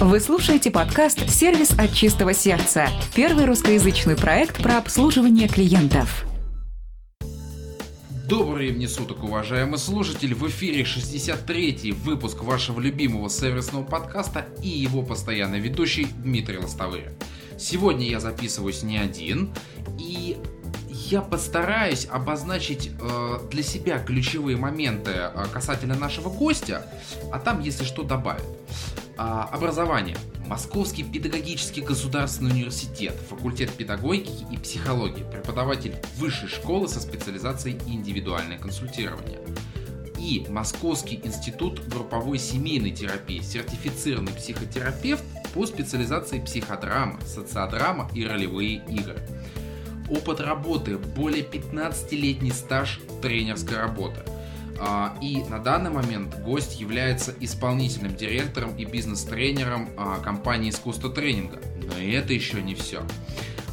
Вы слушаете подкаст «Сервис от чистого сердца» – первый русскоязычный проект про обслуживание клиентов. Добрый времени суток, уважаемый слушатель! В эфире 63-й выпуск вашего любимого сервисного подкаста и его постоянный ведущий Дмитрий Лостовырь. Сегодня я записываюсь не один, и я постараюсь обозначить э, для себя ключевые моменты э, касательно нашего гостя, а там, если что, добавить. А, образование. Московский педагогический государственный университет, факультет педагогики и психологии, преподаватель высшей школы со специализацией индивидуальное консультирование. И Московский институт групповой семейной терапии, сертифицированный психотерапевт по специализации психодрама, социодрама и ролевые игры. Опыт работы, более 15-летний стаж тренерской работы – и на данный момент гость является исполнительным директором и бизнес-тренером а, компании искусства тренинга. Но и это еще не все.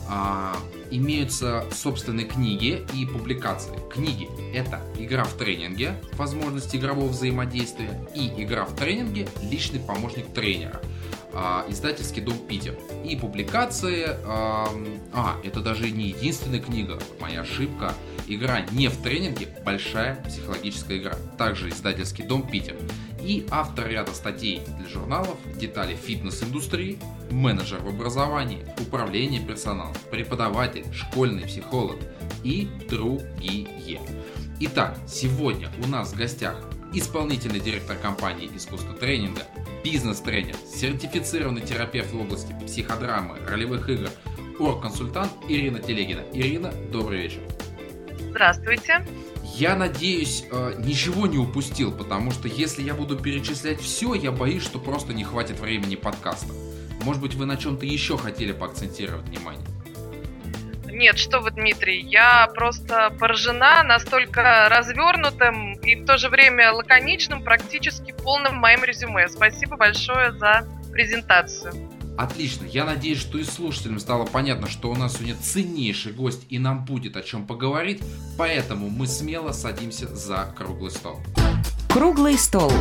А, имеются собственные книги и публикации. Книги – это игра в тренинге, возможность игрового взаимодействия, и игра в тренинге – личный помощник тренера – а, издательский дом Питер. И публикации... А, а, это даже не единственная книга, моя ошибка. Игра не в тренинге, большая психологическая игра. Также издательский дом Питер. И автор ряда статей для журналов, детали фитнес-индустрии, менеджер в образовании, управление персоналом, преподаватель, школьный психолог и другие. Итак, сегодня у нас в гостях исполнительный директор компании искусства тренинга бизнес-тренер, сертифицированный терапевт в области психодрамы, ролевых игр, орг-консультант Ирина Телегина. Ирина, добрый вечер. Здравствуйте. Я надеюсь, э, ничего не упустил, потому что если я буду перечислять все, я боюсь, что просто не хватит времени подкаста. Может быть, вы на чем-то еще хотели поакцентировать внимание? Нет, что вы, Дмитрий, я просто поражена настолько развернутым и в то же время лаконичным, практически полным моим резюме. Спасибо большое за презентацию. Отлично. Я надеюсь, что и слушателям стало понятно, что у нас сегодня ценнейший гость и нам будет о чем поговорить, поэтому мы смело садимся за круглый стол. Круглый стол.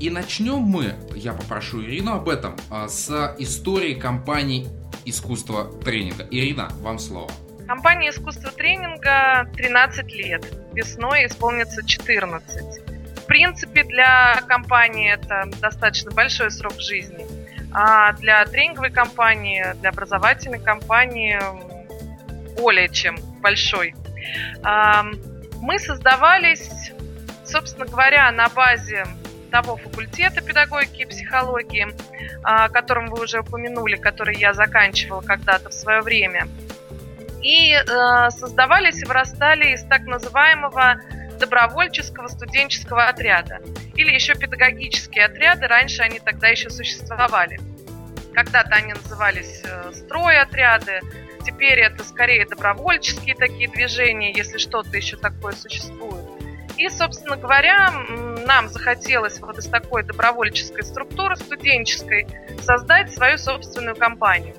И начнем мы, я попрошу Ирину об этом, а, с истории компании искусства тренинга. Ирина, вам слово. Компания искусства тренинга 13 лет. Весной исполнится 14. Принципе, для компании это достаточно большой срок жизни. А для тренинговой компании, для образовательной компании более чем большой. Мы создавались, собственно говоря, на базе того факультета педагогики и психологии, о котором вы уже упомянули, который я заканчивала когда-то в свое время. И э, создавались и вырастали из так называемого добровольческого студенческого отряда. Или еще педагогические отряды, раньше они тогда еще существовали. Когда-то они назывались э, стройотряды, теперь это скорее добровольческие такие движения, если что-то еще такое существует. И, собственно говоря, нам захотелось вот из такой добровольческой структуры студенческой создать свою собственную компанию.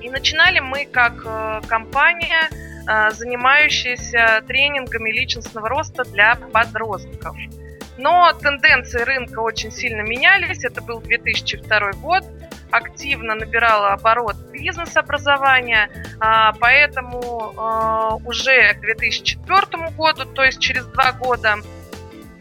И начинали мы как э, компания, э, занимающаяся тренингами личностного роста для подростков. Но тенденции рынка очень сильно менялись. Это был 2002 год активно набирала оборот бизнес-образования, а, поэтому а, уже к 2004 году, то есть через два года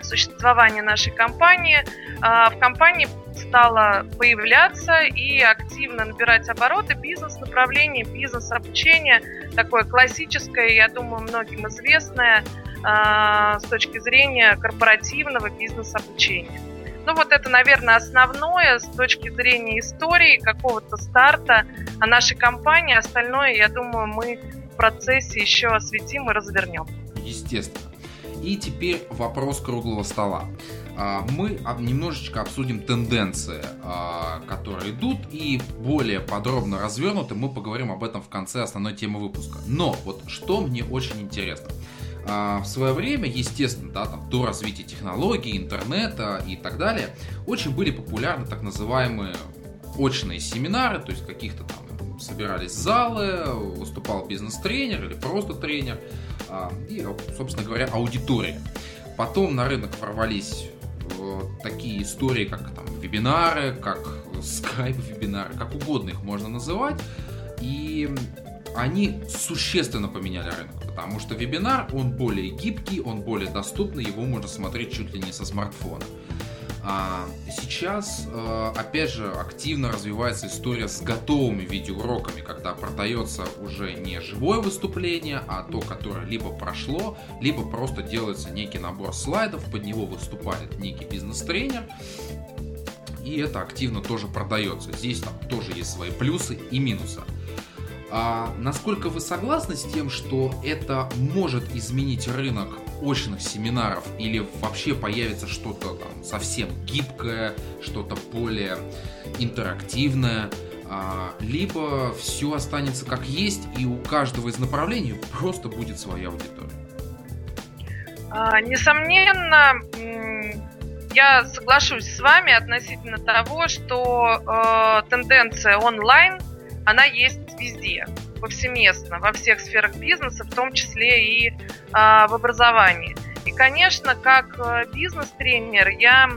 существования нашей компании, а, в компании стало появляться и активно набирать обороты бизнес-направление, бизнес-обучение, такое классическое, я думаю, многим известное с точки зрения корпоративного бизнес-обучения. Ну вот это, наверное, основное с точки зрения истории, какого-то старта нашей компании. Остальное, я думаю, мы в процессе еще осветим и развернем. Естественно. И теперь вопрос круглого стола. А, мы немножечко обсудим тенденции, а, которые идут, и более подробно развернуты мы поговорим об этом в конце основной темы выпуска. Но вот что мне очень интересно – а, в свое время, естественно, да, там, до развития технологий, интернета и так далее, очень были популярны так называемые очные семинары, то есть каких-то там собирались залы, выступал бизнес-тренер или просто тренер, а, и, собственно говоря, аудитория. Потом на рынок ворвались э, такие истории, как там вебинары, как скайп-вебинары, как угодно их можно называть. И они существенно поменяли рынок, потому что вебинар, он более гибкий, он более доступный, его можно смотреть чуть ли не со смартфона. А сейчас, э, опять же, активно развивается история с готовыми видеоуроками, когда продается уже не живое выступление, а то, которое либо прошло, либо просто делается некий набор слайдов, под него выступает некий бизнес-тренер, и это активно тоже продается. Здесь там тоже есть свои плюсы и минусы. А насколько вы согласны с тем, что это может изменить рынок очных семинаров или вообще появится что-то там совсем гибкое, что-то более интерактивное, а, либо все останется как есть и у каждого из направлений просто будет своя аудитория? А, несомненно, я соглашусь с вами относительно того, что э, тенденция онлайн, она есть везде, повсеместно, во всех сферах бизнеса, в том числе и э, в образовании. И, конечно, как э, бизнес-тренер я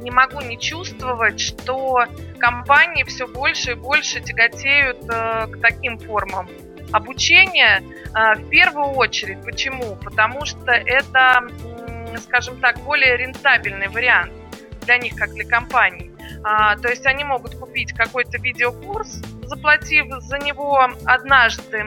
не могу не чувствовать, что компании все больше и больше тяготеют э, к таким формам обучения. Э, в первую очередь, почему? Потому что это, скажем так, более рентабельный вариант для них, как для компаний. А, то есть они могут купить какой-то видеокурс, заплатив за него однажды,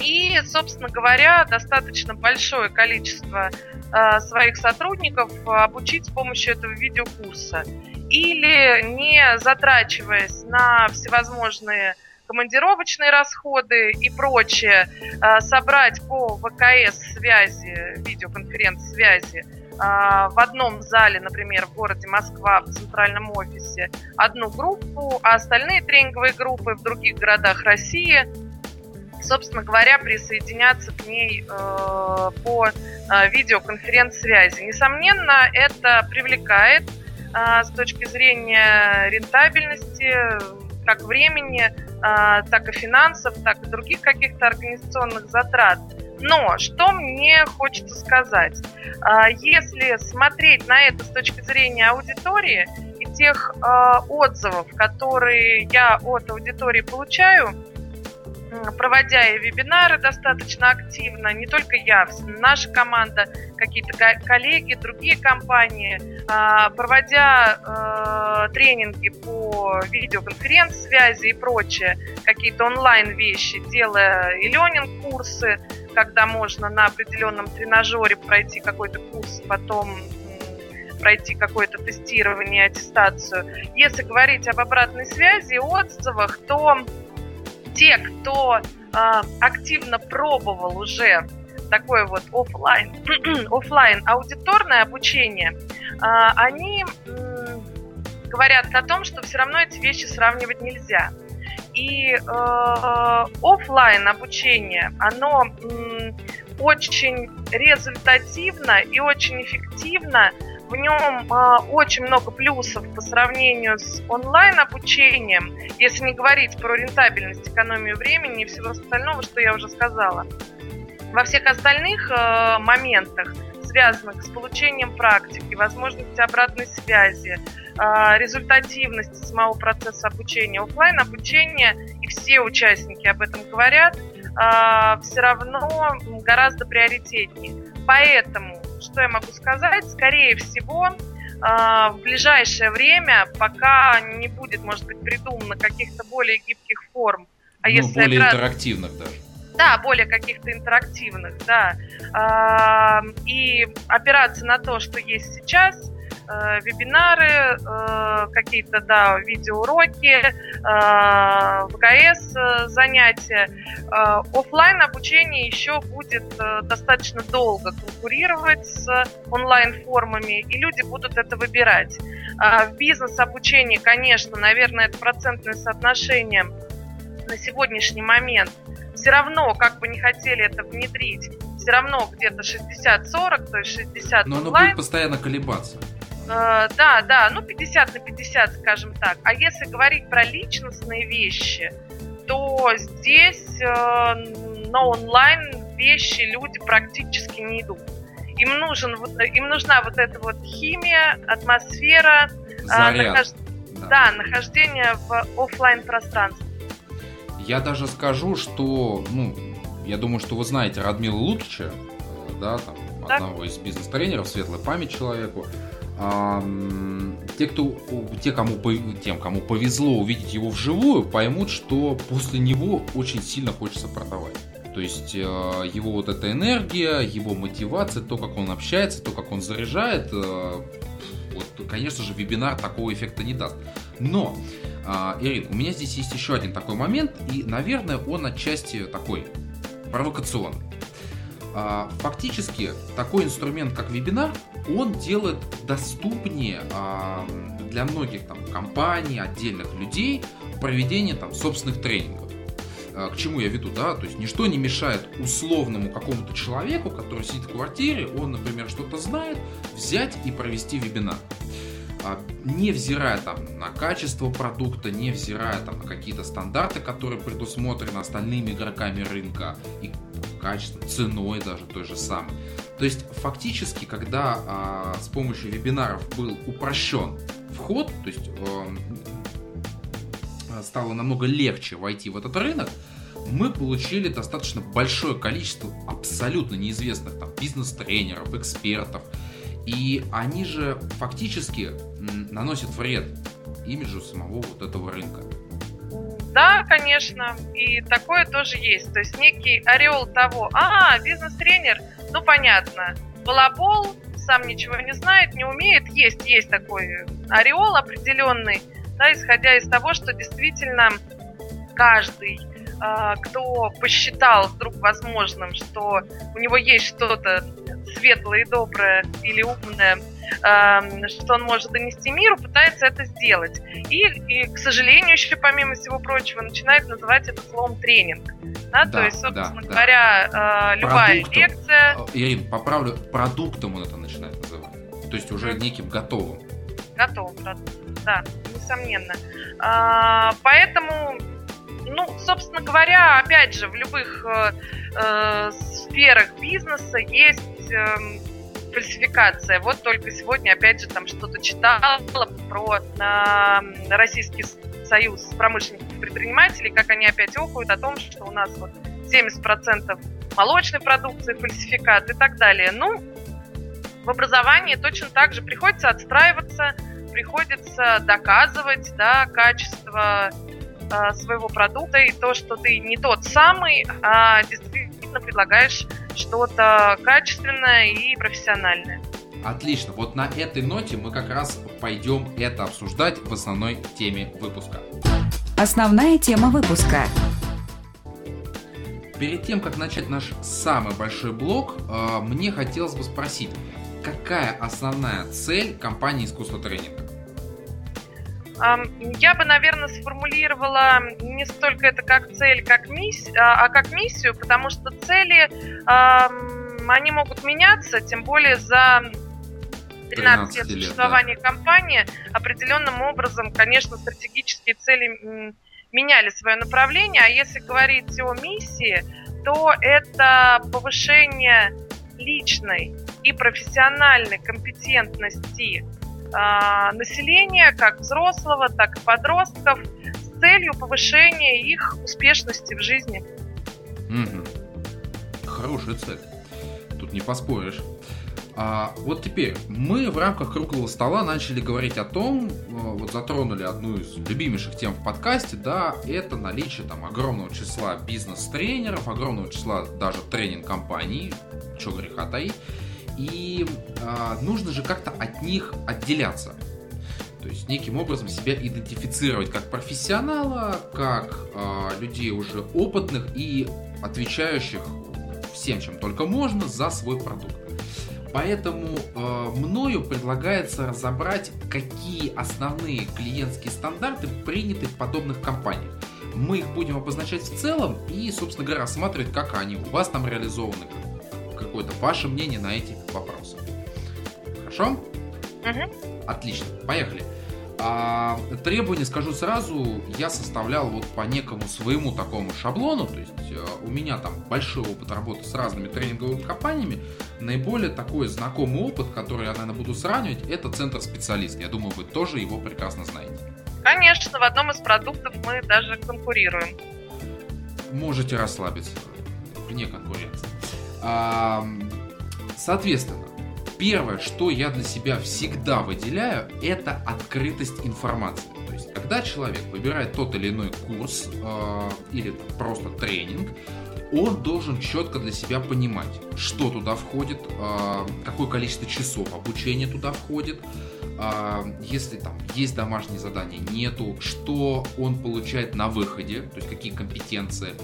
и, собственно говоря, достаточно большое количество э, своих сотрудников обучить с помощью этого видеокурса. Или не затрачиваясь на всевозможные командировочные расходы и прочее, э, собрать по ВКС связи, видеоконференц-связи, а, в одном зале, например, в городе Москва, в центральном офисе, одну группу, а остальные тренинговые группы в других городах России, собственно говоря, присоединяться к ней э, по э, видеоконференц-связи. Несомненно, это привлекает э, с точки зрения рентабельности, как времени, так и финансов, так и других каких-то организационных затрат. Но что мне хочется сказать? А, если смотреть на это с точки зрения аудитории и тех а, отзывов, которые я от аудитории получаю, проводя и вебинары достаточно активно, не только я, наша команда, какие-то коллеги, другие компании, а, проводя тренинги по видеоконференц-связи и прочее, какие-то онлайн-вещи, делая и ленинг-курсы, когда можно на определенном тренажере пройти какой-то курс, потом пройти какое-то тестирование, аттестацию. Если говорить об обратной связи отзывах, то те, кто э, активно пробовал уже такое вот офлайн, офлайн аудиторное обучение, э, они э, говорят о том, что все равно эти вещи сравнивать нельзя. И э, офлайн обучение, оно э, очень результативно и очень эффективно. В нем э, очень много плюсов по сравнению с онлайн обучением, если не говорить про рентабельность, экономию времени и всего остального, что я уже сказала. Во всех остальных э, моментах связанных с получением практики, возможности обратной связи, а, результативности самого процесса обучения, офлайн обучения, и все участники об этом говорят, а, все равно гораздо приоритетнее. Поэтому, что я могу сказать, скорее всего, а, в ближайшее время, пока не будет, может быть, придумано каких-то более гибких форм, а ну, если более опираться... интерактивных даже. Да, более каких-то интерактивных, да. И опираться на то, что есть сейчас, э, вебинары, э, какие-то, да, видеоуроки, э, ВКС занятия. Оффлайн обучение еще будет достаточно долго конкурировать с онлайн-формами, и люди будут это выбирать. В бизнес-обучении, конечно, наверное, это процентное соотношение на сегодняшний момент все равно, как бы не хотели это внедрить, все равно где-то 60-40, то есть 60 Но онлайн. оно будет постоянно колебаться. Э, да, да, ну 50 на 50, скажем так. А если говорить про личностные вещи, то здесь э, на онлайн вещи люди практически не идут. им, нужен, им нужна вот эта вот химия, атмосфера, Заряд. нахож... да. да, нахождение в офлайн пространстве. Я даже скажу, что, ну, я думаю, что вы знаете Радмила Лукича, э, да, там, так. одного из бизнес-тренеров, светлая память человеку. А, те, кто, те, кому, тем, кому повезло увидеть его вживую, поймут, что после него очень сильно хочется продавать. То есть э, его вот эта энергия, его мотивация, то, как он общается, то, как он заряжает, э, вот, конечно же, вебинар такого эффекта не даст. Но, э, Ирин, у меня здесь есть еще один такой момент, и, наверное, он отчасти такой провокационный. А, фактически такой инструмент, как вебинар, он делает доступнее а, для многих там, компаний, отдельных людей проведение там, собственных тренингов. А, к чему я веду, да? То есть ничто не мешает условному какому-то человеку, который сидит в квартире, он, например, что-то знает, взять и провести вебинар. Невзирая там на качество продукта, невзирая там на какие-то стандарты, которые предусмотрены остальными игроками рынка и качеством, ценой даже той же самой. То есть фактически, когда а, с помощью вебинаров был упрощен вход, то есть а, стало намного легче войти в этот рынок, мы получили достаточно большое количество абсолютно неизвестных там бизнес-тренеров, экспертов, и они же фактически наносят вред имиджу самого вот этого рынка. Да, конечно, и такое тоже есть. То есть некий ореол того, а, бизнес-тренер, ну понятно, балабол, сам ничего не знает, не умеет, есть, есть такой ореол определенный, да, исходя из того, что действительно каждый а, кто посчитал вдруг возможным, что у него есть что-то светлое и доброе или умное, что он может донести миру, пытается это сделать. И, и, к сожалению, еще помимо всего прочего, начинает называть это словом тренинг. Да, да, то есть, собственно да, говоря, да. любая Продуктом. лекция... А, Ирина, поправлю, продуктом он это начинает называть. То есть уже неким готовым. Готовым продуктом, да, несомненно. А, поэтому ну, собственно говоря, опять же, в любых э, э, сферах бизнеса есть э, фальсификация. Вот только сегодня, опять же, там что-то читала про э, Российский союз промышленников и предпринимателей, как они опять окуют о том, что у нас вот 70% молочной продукции, фальсификат и так далее. Ну, в образовании точно так же приходится отстраиваться, приходится доказывать да, качество своего продукта и то, что ты не тот самый, а действительно предлагаешь что-то качественное и профессиональное. Отлично. Вот на этой ноте мы как раз пойдем это обсуждать в основной теме выпуска. Основная тема выпуска. Перед тем, как начать наш самый большой блок, э, мне хотелось бы спросить, какая основная цель компании искусство тренинга? Я бы, наверное, сформулировала не столько это как цель, как миссию, а, а как миссию, потому что цели, они могут меняться, тем более за 13 лет существования да. компании определенным образом, конечно, стратегические цели меняли свое направление. А если говорить о миссии, то это повышение личной и профессиональной компетентности населения, как взрослого, так и подростков, с целью повышения их успешности в жизни. Угу. Хорошая цель. Тут не поспоришь. А, вот теперь мы в рамках круглого стола начали говорить о том, э, вот затронули одну из любимейших тем в подкасте, да, это наличие там огромного числа бизнес-тренеров, огромного числа даже тренинг-компаний, что греха таить, и а, нужно же как-то от них отделяться. То есть неким образом себя идентифицировать как профессионала, как э, людей уже опытных и отвечающих всем, чем только можно, за свой продукт. Поэтому э, мною предлагается разобрать, какие основные клиентские стандарты приняты в подобных компаниях. Мы их будем обозначать в целом и, собственно говоря, рассматривать, как они у вас там реализованы, какое-то ваше мнение на эти вопросы. Хорошо? Угу. Отлично, поехали. А требования, скажу сразу, я составлял вот по некому своему такому шаблону, то есть э, у меня там большой опыт работы с разными тренинговыми компаниями. Наиболее такой знакомый опыт, который я, наверное, буду сравнивать, это центр специалист. Я думаю, вы тоже его прекрасно знаете. Конечно, в одном из продуктов мы даже конкурируем. Можете расслабиться, вне конкуренции. А, соответственно, первое, что я для себя всегда выделяю, это открытость информации. То есть, когда человек выбирает тот или иной курс э, или просто тренинг, он должен четко для себя понимать, что туда входит, э, какое количество часов обучения туда входит, э, если там есть домашние задания, нету, что он получает на выходе, то есть какие компетенции,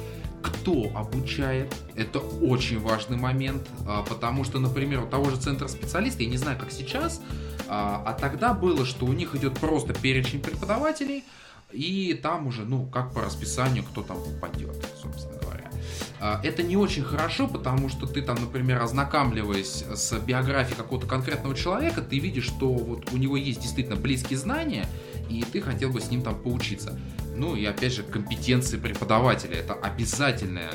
кто обучает, это очень важный момент, а, потому что, например, у того же центра специалиста, я не знаю, как сейчас, а, а тогда было, что у них идет просто перечень преподавателей, и там уже, ну, как по расписанию, кто там попадет, собственно говоря. А, это не очень хорошо, потому что ты там, например, ознакомливаясь с биографией какого-то конкретного человека, ты видишь, что вот у него есть действительно близкие знания, и ты хотел бы с ним там поучиться. Ну и опять же, компетенции преподавателя. Это обязательная,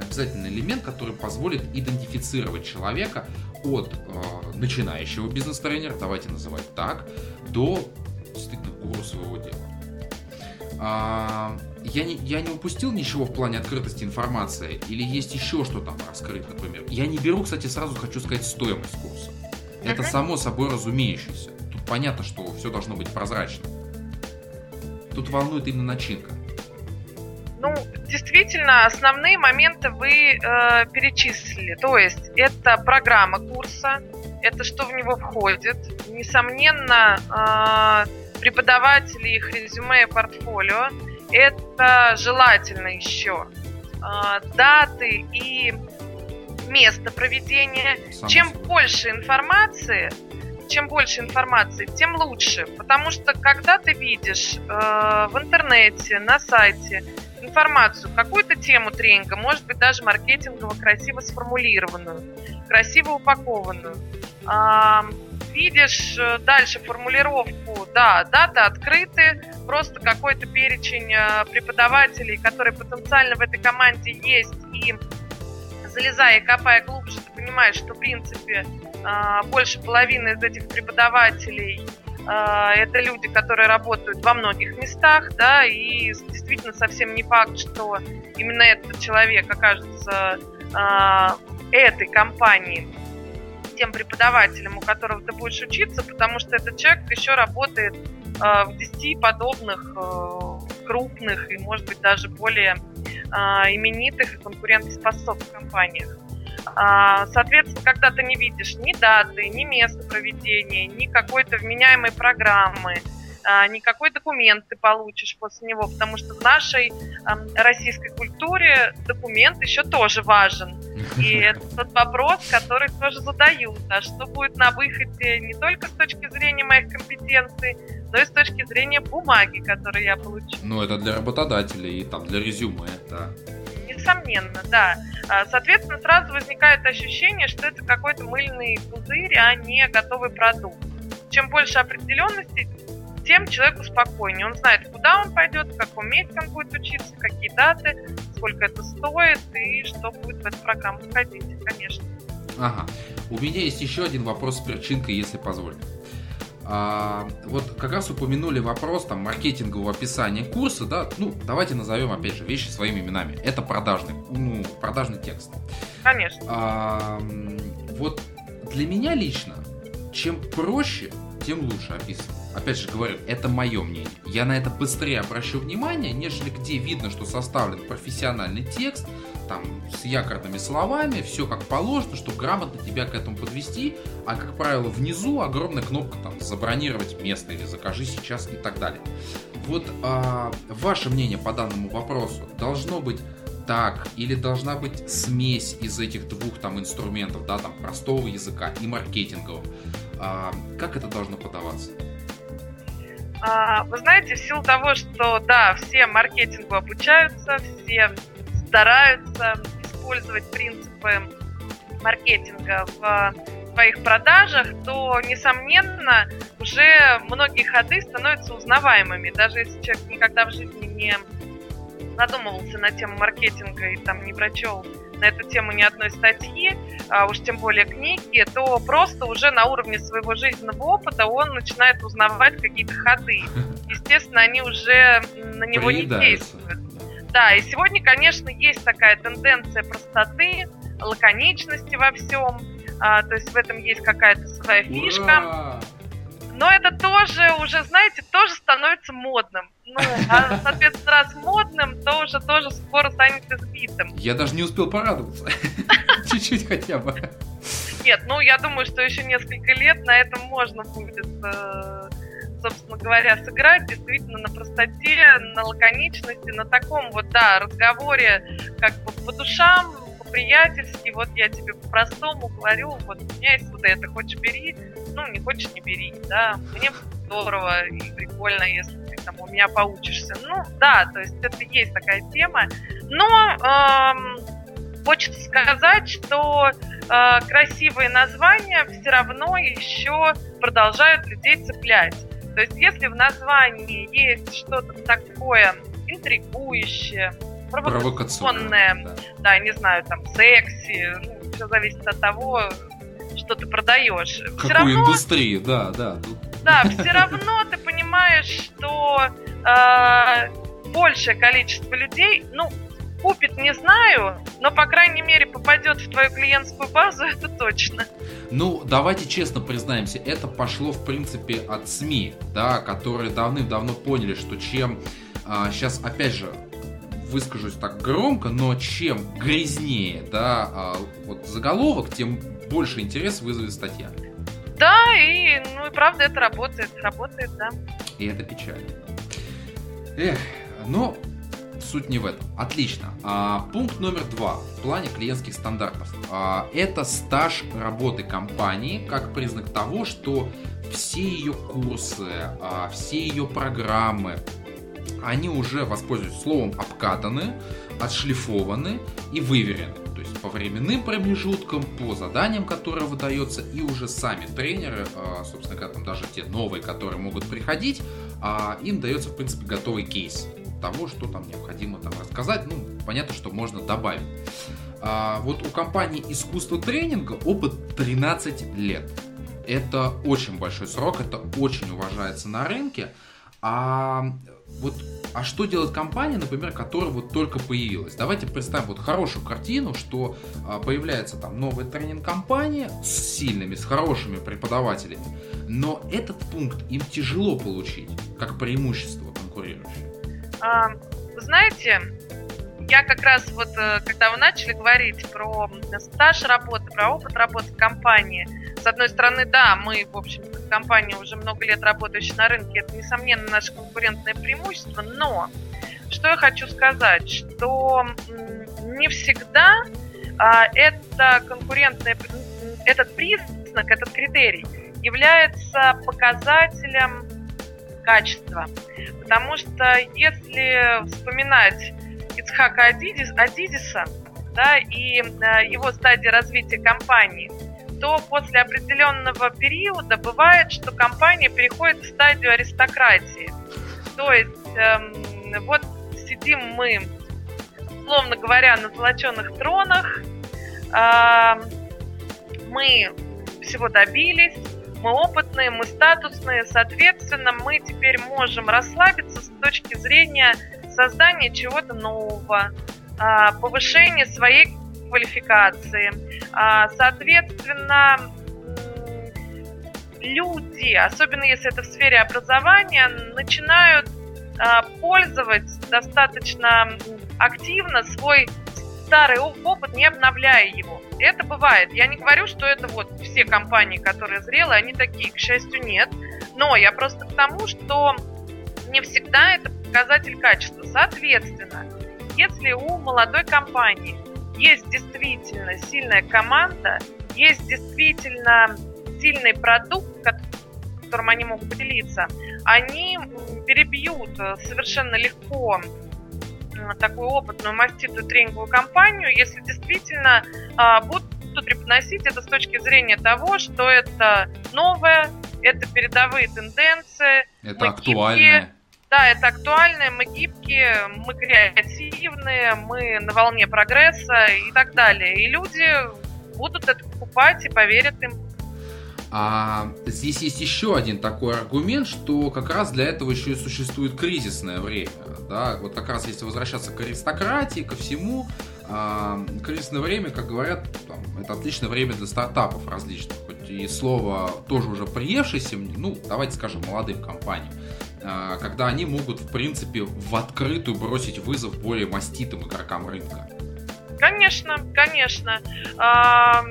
обязательный элемент, который позволит идентифицировать человека от а, начинающего бизнес-тренера, давайте называть так, до действительно гуру своего дела. А, я не, я не упустил ничего в плане открытости информации? Или есть еще что там раскрыть, например? Я не беру, кстати, сразу хочу сказать стоимость курса. Это само собой разумеющееся. Понятно, что все должно быть прозрачно. Тут волнует именно начинка. Ну, действительно, основные моменты вы э, перечислили. То есть это программа курса, это что в него входит. Несомненно, э, преподаватели, их резюме и портфолио. Это желательно еще э, даты и место проведения. Само Чем больше информации, чем больше информации, тем лучше. Потому что когда ты видишь э, в интернете, на сайте информацию, какую-то тему тренинга, может быть даже маркетингово красиво сформулированную, красиво упакованную, э, видишь дальше формулировку, да, даты открыты, просто какой-то перечень э, преподавателей, которые потенциально в этой команде есть, и залезая и копая глубже, ты понимаешь, что, в принципе, а, больше половины из этих преподавателей а, это люди, которые работают во многих местах, да, и действительно совсем не факт, что именно этот человек окажется а, этой компании тем преподавателем, у которого ты будешь учиться, потому что этот человек еще работает в 10 подобных крупных и, может быть, даже более именитых и конкурентоспособных компаниях. А, соответственно, когда ты не видишь ни даты, ни места проведения, ни какой-то вменяемой программы, а, никакой документ ты получишь после него, потому что в нашей российской культуре документ еще тоже важен. И это тот вопрос, который тоже задают, а что будет на выходе не только с точки зрения моих компетенций, но и с точки зрения бумаги, которую я получу. Ну, это для работодателей и там для резюме, да. Несомненно, да. А, соответственно, сразу возникает ощущение, что это какой-то мыльный пузырь, а не готовый продукт. Чем больше определенности, тем человеку спокойнее. Он знает, куда он пойдет, в каком месте он будет учиться, какие даты, сколько это стоит и что будет в эту программу входить, конечно. Ага. У меня есть еще один вопрос с перчинкой, если позволите. А, вот как раз упомянули вопрос там маркетингового описания курса, да, ну давайте назовем опять же вещи своими именами. Это продажный, ну продажный текст. Конечно. А, вот для меня лично, чем проще, тем лучше описано. Опять же говорю, это мое мнение. Я на это быстрее обращу внимание, нежели где видно, что составлен профессиональный текст, там с якорными словами, все как положено, чтобы грамотно тебя к этому подвести, а как правило внизу огромная кнопка там забронировать место или закажи сейчас и так далее. Вот а, ваше мнение по данному вопросу должно быть так или должна быть смесь из этих двух там инструментов, да, там простого языка и маркетингового. А, как это должно подаваться? А, вы знаете, в силу того, что да, все маркетингу обучаются, все стараются использовать принципы маркетинга в своих продажах, то, несомненно, уж уже многие ходы становятся узнаваемыми. Даже если человек никогда в жизни не задумывался на тему маркетинга и там не прочел на эту тему ни одной статьи, а уж тем более книги, то просто уже на уровне своего жизненного опыта он начинает узнавать какие-то ходы. Естественно, они уже на него не действуют. Да, и сегодня, конечно, есть такая тенденция простоты, лаконичности во всем. А, то есть в этом есть какая-то своя фишка. Ура! Но это тоже уже, знаете, тоже становится модным. Ну, а, соответственно, раз модным, то уже тоже скоро станет избитым. Я даже не успел порадоваться. Чуть-чуть хотя бы. Нет, ну, я думаю, что еще несколько лет на этом можно будет, э, собственно говоря, сыграть действительно на простоте, на лаконичности, на таком вот, да, разговоре как бы по душам, по-приятельски, вот я тебе по-простому говорю, вот у меня есть вот это, хочешь бери, ну, не хочешь не бери, да, мне здорово и прикольно, если ты там у меня поучишься. Ну, да, то есть это есть такая тема, но эм, хочется сказать, что э, красивые названия все равно еще продолжают людей цеплять. То есть если в названии есть что-то такое интригующее, провокационное, да. да, не знаю, там, секси, ну, все зависит от того, что ты продаешь. Какую все равно, индустрию, да, да. Да, все равно ты понимаешь, что э, большее количество людей, ну, купит, не знаю, но, по крайней мере, попадет в твою клиентскую базу, это точно. Ну, давайте честно признаемся, это пошло, в принципе, от СМИ, да, которые давным-давно поняли, что чем а, сейчас, опять же, выскажусь так громко, но чем грязнее, да, а, вот заголовок, тем больше интерес вызовет статья. Да, и, ну и правда это работает, работает, да. И это печально. Эх, но суть не в этом. Отлично. А, пункт номер два в плане клиентских стандартов. А, это стаж работы компании как признак того, что все ее курсы, а, все ее программы, они уже, воспользуюсь словом, обкатаны, отшлифованы и выверены. То есть по временным промежуткам, по заданиям, которые выдается, и уже сами тренеры, а, собственно говоря, там даже те новые, которые могут приходить, а, им дается, в принципе, готовый кейс того, что там необходимо там рассказать. Ну, понятно, что можно добавить. А, вот у компании искусство тренинга опыт 13 лет. Это очень большой срок, это очень уважается на рынке. А вот, а что делает компания, например, которая вот только появилась? Давайте представим вот хорошую картину, что а, появляется там новая тренинг-компания с сильными, с хорошими преподавателями, но этот пункт им тяжело получить, как преимущество конкурирующее. Вы знаете, я как раз вот, э, когда вы начали говорить про стаж работы, про опыт работы в компании, с одной стороны, да, мы, в общем-то, компания уже много лет работающая на рынке, это, несомненно, наше конкурентное преимущество, но что я хочу сказать, что не всегда а, это конкурентное, этот признак, этот критерий является показателем качества. Потому что если вспоминать Ицхака Адидис, Адидиса да, и э, его стадии развития компании, то после определенного периода бывает, что компания переходит в стадию аристократии. То есть эм, вот сидим мы, условно говоря, на золоченных тронах, э, мы всего добились, мы опытные, мы статусные, соответственно, мы теперь можем расслабиться с точки зрения создания чего-то нового, а, повышения своей квалификации. А, соответственно, люди, особенно если это в сфере образования, начинают а, пользовать достаточно активно свой старый опыт, не обновляя его. Это бывает. Я не говорю, что это вот все компании, которые зрелые, они такие, к счастью, нет. Но я просто к тому, что не всегда это показатель качества. Соответственно, если у молодой компании есть действительно сильная команда, есть действительно сильный продукт, которым они могут поделиться, они перебьют совершенно легко такую опытную маститую тренинговую компанию, если действительно а, будут преподносить это с точки зрения того, что это новое, это передовые тенденции. Это актуальное. Да, это актуальное, мы гибкие, мы креативные, мы на волне прогресса и так далее. И люди будут это покупать и поверят им. А здесь есть еще один такой аргумент, что как раз для этого еще и существует кризисное время. Да? Вот как раз если возвращаться к аристократии, ко всему, а, кризисное время, как говорят, там, это отличное время для стартапов различных. Хоть и слово тоже уже приевшееся, ну, давайте скажем, молодым компаниям. А, когда они могут, в принципе, в открытую бросить вызов более маститым игрокам рынка. Конечно, конечно. А,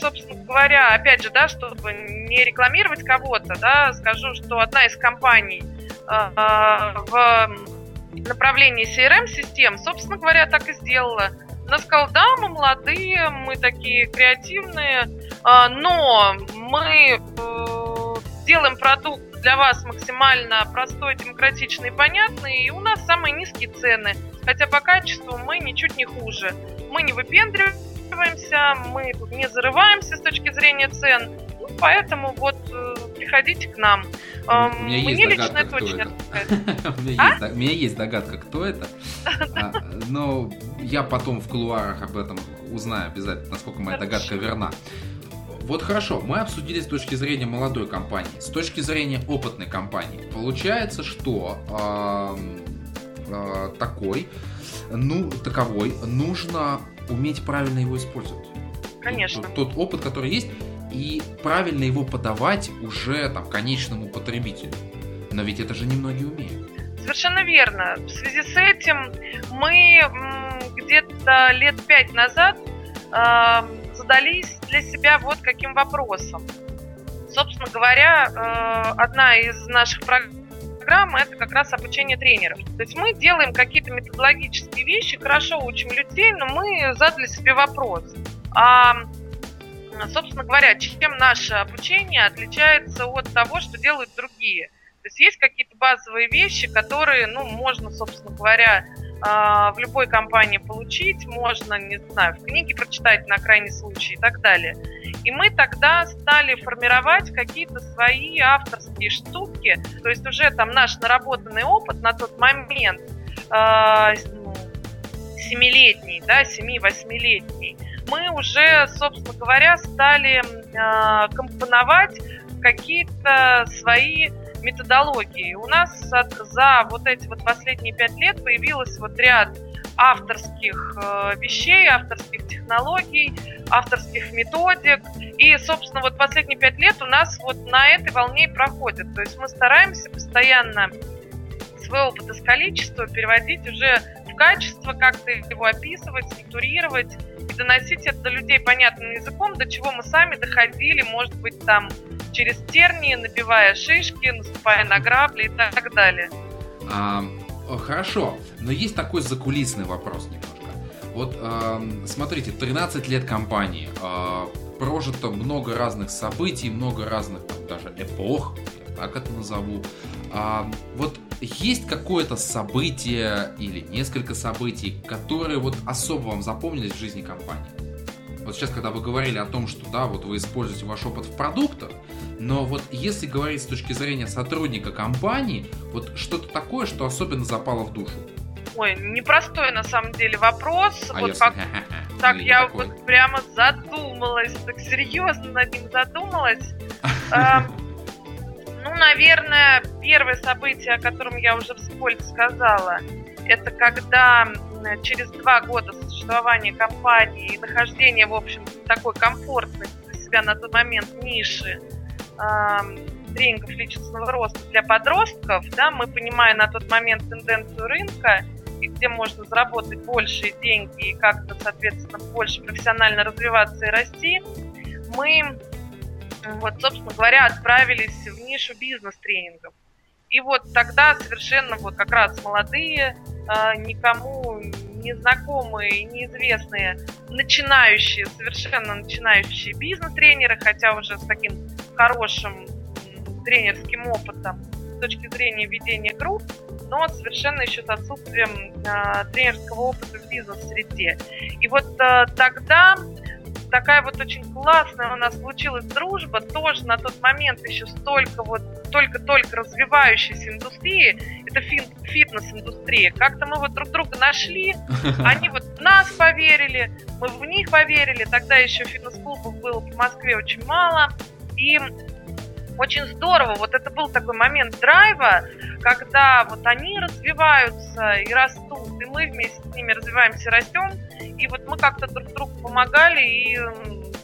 собственно говоря, опять же, да, чтобы не рекламировать кого-то, да, скажу, что одна из компаний в направлении CRM-систем, собственно говоря, так и сделала. Она сказала, да, мы молодые, мы такие креативные, но мы э, делаем продукт для вас максимально простой, демократичный и понятный, и у нас самые низкие цены. Хотя по качеству мы ничуть не хуже. Мы не выпендриваемся, мы не зарываемся с точки зрения цен. Поэтому вот э, приходите к нам. У меня Мне есть лично это очень это. У меня есть догадка, кто это. А, но я потом в кулуарах об этом узнаю обязательно, насколько моя догадка верна. Вот хорошо, мы обсудили с точки зрения молодой компании, с точки зрения опытной компании. Получается, что э, э, такой, ну, таковой нужно уметь правильно его использовать. Конечно. Тот, тот опыт, который есть, и правильно его подавать уже там конечному потребителю. Но ведь это же немногие умеют. Совершенно верно. В связи с этим мы где-то лет пять назад э, задались для себя вот каким вопросом. Собственно говоря, э, одна из наших программ это как раз обучение тренеров. То есть мы делаем какие-то методологические вещи, хорошо учим людей, но мы задали себе вопрос. А, собственно говоря, чем наше обучение отличается от того, что делают другие? То есть есть какие-то базовые вещи, которые, ну, можно, собственно говоря, а, в любой компании получить, можно, не знаю, в книге прочитать на крайний случай и так далее. И мы тогда стали формировать какие-то свои авторские штуки, то есть уже там наш наработанный опыт на тот момент, э, семилетний, да, семи-восьмилетний, мы уже, собственно говоря, стали э, компоновать какие-то свои методологии. У нас за вот эти вот последние пять лет появилось вот ряд авторских э, вещей, авторских технологий, авторских методик. И, собственно, вот последние пять лет у нас вот на этой волне и проходит. То есть мы стараемся постоянно свой опыт из количества переводить уже в качество, как-то его описывать, структурировать и доносить это до людей понятным языком, до чего мы сами доходили, может быть, там через тернии, набивая шишки, наступая на грабли и так далее. А, хорошо, но есть такой закулисный вопрос немножко. Вот э, смотрите, 13 лет компании, э, прожито много разных событий, много разных там, даже эпох, я так это назову. А, вот есть какое-то событие или несколько событий, которые вот особо вам запомнились в жизни компании? Вот сейчас, когда вы говорили о том, что да, вот вы используете ваш опыт в продуктах, но вот если говорить с точки зрения сотрудника компании, вот что-то такое, что особенно запало в душу. Ой, непростой на самом деле вопрос. А вот как... Так, я такой. вот прямо задумалась, так серьезно над ним задумалась. Ну, наверное, первое событие, о котором я уже вскользь сказала, это когда через два года существования компании и нахождения, в общем, такой комфортной для себя на тот момент ниши, тренингов личностного роста для подростков, да, мы понимая на тот момент тенденцию рынка и где можно заработать большие деньги и как-то, соответственно, больше профессионально развиваться и расти, мы, вот, собственно говоря, отправились в нишу бизнес-тренингов. И вот тогда совершенно вот как раз молодые, а, никому незнакомые, неизвестные, начинающие, совершенно начинающие бизнес-тренеры, хотя уже с таким хорошим тренерским опытом с точки зрения ведения групп, но совершенно еще с отсутствием э, тренерского опыта в бизнес-среде. И вот э, тогда такая вот очень классная у нас случилась дружба, тоже на тот момент еще столько вот только-только развивающейся индустрии, это фитнес-индустрия. Как-то мы вот друг друга нашли, они вот в нас поверили, мы в них поверили. Тогда еще фитнес-клубов было в Москве очень мало. И очень здорово. Вот это был такой момент драйва, когда вот они развиваются и растут, и мы вместе с ними развиваемся и растем. И вот мы как-то друг другу помогали, и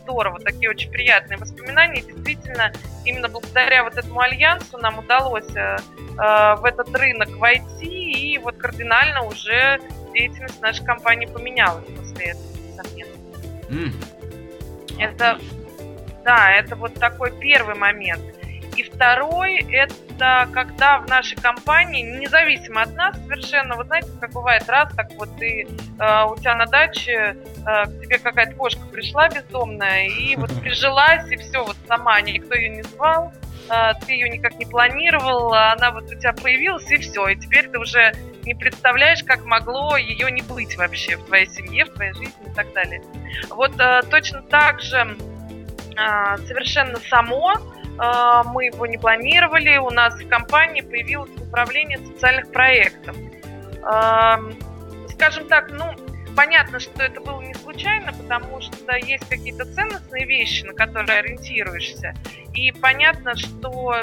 здорово, такие очень приятные воспоминания. И действительно, именно благодаря вот этому альянсу нам удалось э, э, в этот рынок войти, и вот кардинально уже деятельность нашей компании поменялась после этого, несомненно. Mm. Это, да, это вот такой первый момент. И второй, это когда в нашей компании, независимо от нас совершенно, вот знаете, как бывает, раз так вот ты, э, у тебя на даче э, к тебе какая-то кошка пришла бездомная, и вот прижилась, и все, вот сама, никто ее не звал, э, ты ее никак не планировал, она вот у тебя появилась, и все, и теперь ты уже не представляешь, как могло ее не быть вообще в твоей семье, в твоей жизни и так далее. Вот э, точно так же э, совершенно само мы его не планировали. У нас в компании появилось управление социальных проектов. А, скажем так, ну, понятно, что это было не случайно, потому что есть какие-то ценностные вещи, на которые ориентируешься. И понятно, что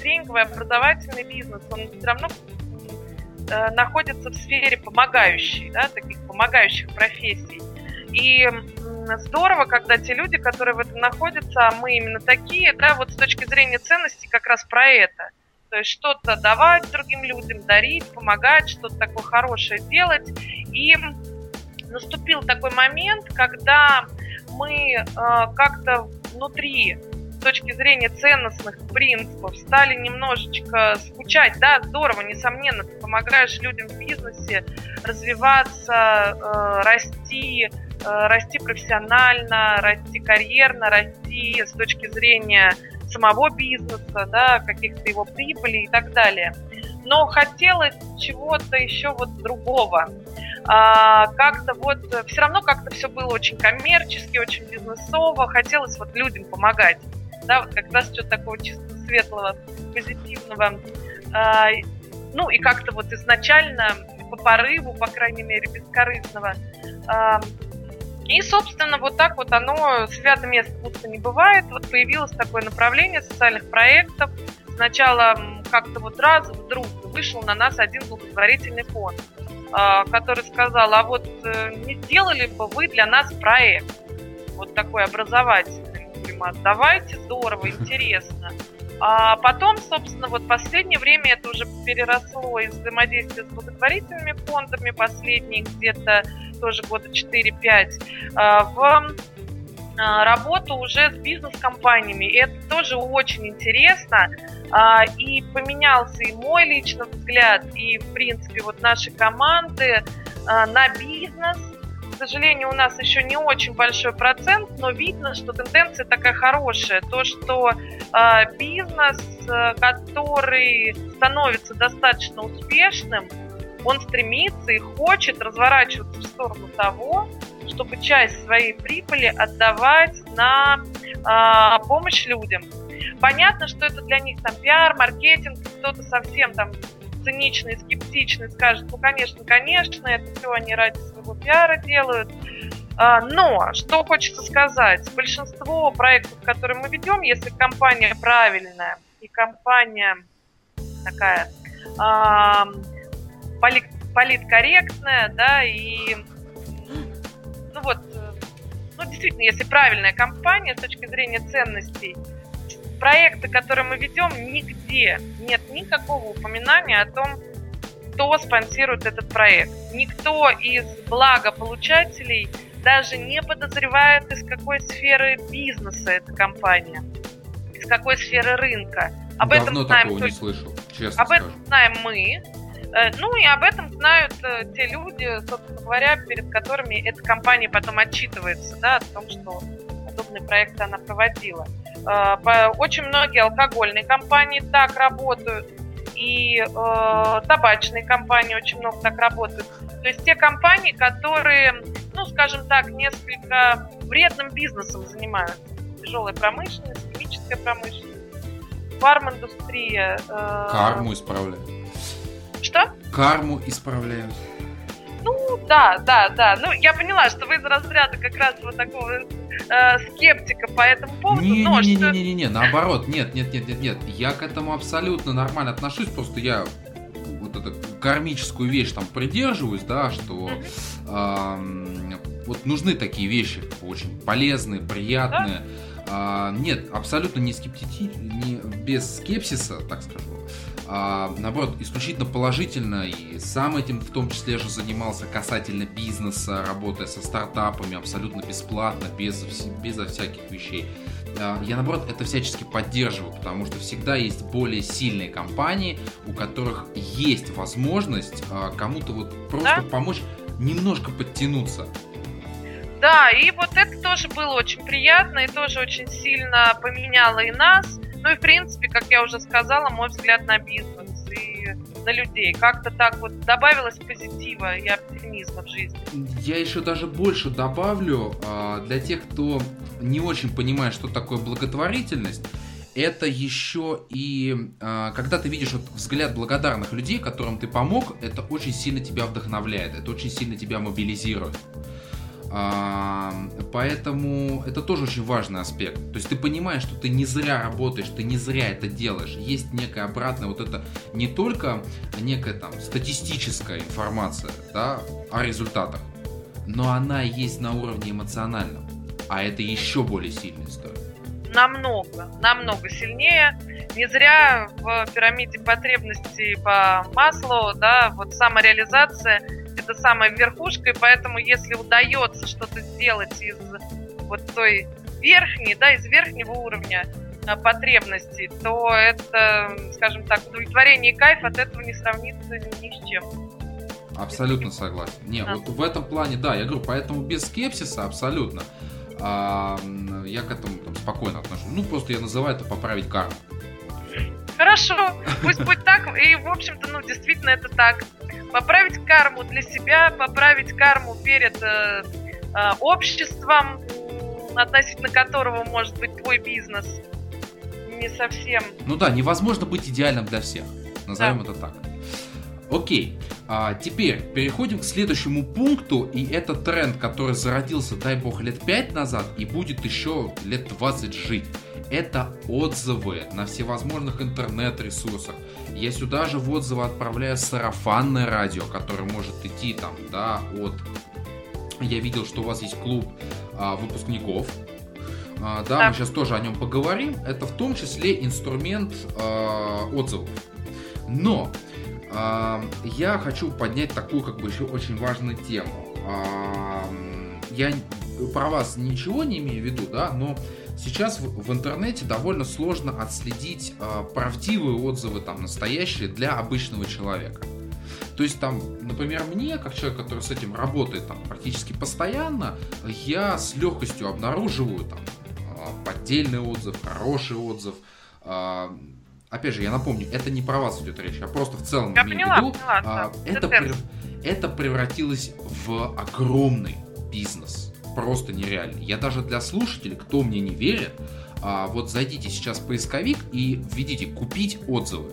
тренинговый образовательный бизнес, он все равно э, находится в сфере помогающей, да, таких помогающих профессий. И здорово, когда те люди, которые в этом находятся, а мы именно такие, да, вот с точки зрения ценностей как раз про это. То есть что-то давать другим людям, дарить, помогать, что-то такое хорошее делать. И наступил такой момент, когда мы э, как-то внутри с точки зрения ценностных принципов стали немножечко скучать. Да, здорово, несомненно, ты помогаешь людям в бизнесе развиваться, э, расти, расти профессионально, расти карьерно, расти с точки зрения самого бизнеса, да, каких-то его прибылей и так далее. Но хотелось чего-то еще вот другого. А, как-то вот все равно как-то все было очень коммерчески, очень бизнесово. Хотелось вот людям помогать. Да, вот как раз что-то такого чисто светлого, позитивного. А, ну и как-то вот изначально по порыву, по крайней мере, бескорыстного, а, и, собственно, вот так вот оно, свято место пусто не бывает. Вот появилось такое направление социальных проектов. Сначала как-то вот раз вдруг вышел на нас один благотворительный фонд, а, который сказал, а вот э, не сделали бы вы для нас проект, вот такой образовательный. Мы говорим, а давайте, здорово, интересно. А потом, собственно, вот последнее время это уже переросло из взаимодействия с благотворительными фондами, последние где-то тоже года 4-5, а, в а, работу уже с бизнес-компаниями. И это тоже очень интересно. А, и поменялся и мой личный взгляд, и, в принципе, вот наши команды на бизнес. К сожалению, у нас еще не очень большой процент, но видно, что тенденция такая хорошая. То, что бизнес, который становится достаточно успешным, он стремится и хочет разворачиваться в сторону того, чтобы часть своей прибыли отдавать на э, помощь людям. Понятно, что это для них там пиар, маркетинг, кто-то совсем там циничный, скептичный скажет, ну, конечно, конечно, это все они ради своего пиара делают. А, но, что хочется сказать, большинство проектов, которые мы ведем, если компания правильная и компания такая полит, политкорректная, да, и ну вот, ну действительно, если правильная компания с точки зрения ценностей, проекты, которые мы ведем, нигде нет никакого упоминания о том, кто спонсирует этот проект. Никто из благополучателей даже не подозревает, из какой сферы бизнеса эта компания, из какой сферы рынка. Об Давно этом знаем такого только... не слышал, честно Об скажу. этом знаем мы, ну и об этом знают э, те люди, собственно говоря, перед которыми эта компания потом отчитывается, да, о том, что подобные проекты она проводила. Э, очень многие алкогольные компании так работают, и э, табачные компании очень много так работают. То есть те компании, которые, ну, скажем так, несколько вредным бизнесом занимаются. Тяжелая промышленность, химическая промышленность, фарм-индустрия. Э... Карму исправляют. Что? Карму исправляют. Ну, да, да, да. Ну, я поняла, что вы из разряда как раз вот такого э, скептика по этому поводу. Не, но не, не, не, не, не, не, наоборот, нет, нет, нет, нет, нет. Я к этому абсолютно нормально отношусь, просто я вот эту кармическую вещь там придерживаюсь, да, что э, вот нужны такие вещи, очень полезные, приятные. Да? Э, нет, абсолютно не скептити, не без скепсиса, так скажу а, наоборот, исключительно положительно, и сам этим в том числе же занимался касательно бизнеса, работая со стартапами абсолютно бесплатно, без, безо всяких вещей. А, я, наоборот, это всячески поддерживаю, потому что всегда есть более сильные компании, у которых есть возможность а, кому-то вот просто да? помочь немножко подтянуться. Да, и вот это тоже было очень приятно и тоже очень сильно поменяло и нас, ну и, в принципе, как я уже сказала, мой взгляд на бизнес и на людей. Как-то так вот добавилось позитива и оптимизма в жизни. Я еще даже больше добавлю а, для тех, кто не очень понимает, что такое благотворительность. Это еще и а, когда ты видишь вот взгляд благодарных людей, которым ты помог, это очень сильно тебя вдохновляет, это очень сильно тебя мобилизирует. Поэтому это тоже очень важный аспект. То есть ты понимаешь, что ты не зря работаешь, ты не зря это делаешь. Есть некая обратная вот это не только некая там статистическая информация да, о результатах, но она есть на уровне эмоциональном. А это еще более сильная история. Намного, намного сильнее. Не зря в пирамиде потребностей по маслу, да, вот самореализация это самая верхушка, и поэтому если удается что-то сделать из вот той верхней, да, из верхнего уровня а, потребностей, то это, скажем так, удовлетворение и кайф от этого не сравнится ни с чем. Абсолютно согласен. Не, да. вот в этом плане, да, я говорю, поэтому без скепсиса абсолютно. А, я к этому там, спокойно отношусь. Ну, просто я называю это поправить карму. Хорошо, пусть будет так. И, в общем-то, ну, действительно, это так. Поправить карму для себя, поправить карму перед э, э, обществом, относительно которого может быть твой бизнес. Не совсем. Ну да, невозможно быть идеальным для всех. Назовем да. это так. Окей, а теперь переходим к следующему пункту, и это тренд, который зародился, дай бог, лет 5 назад и будет еще лет 20 жить это отзывы на всевозможных интернет-ресурсах. Я сюда же в отзывы отправляю сарафанное радио, которое может идти там, да, от... Я видел, что у вас есть клуб а, выпускников. А, да, да, мы сейчас тоже о нем поговорим. Это в том числе инструмент а, отзывов. Но я хочу поднять такую, как бы, еще очень важную тему. А, я про вас ничего не имею в виду, да, но Сейчас в, интернете довольно сложно отследить э, правдивые отзывы, там, настоящие для обычного человека. То есть там, например, мне, как человек, который с этим работает там практически постоянно, я с легкостью обнаруживаю там э, поддельный отзыв, хороший отзыв. Опять же, я напомню, это не про вас идет речь, а просто в целом я в виду. Поняла, э, это, прев... это превратилось в огромный бизнес просто нереальный. Я даже для слушателей, кто мне не верит, а, вот зайдите сейчас в поисковик и введите «купить отзывы».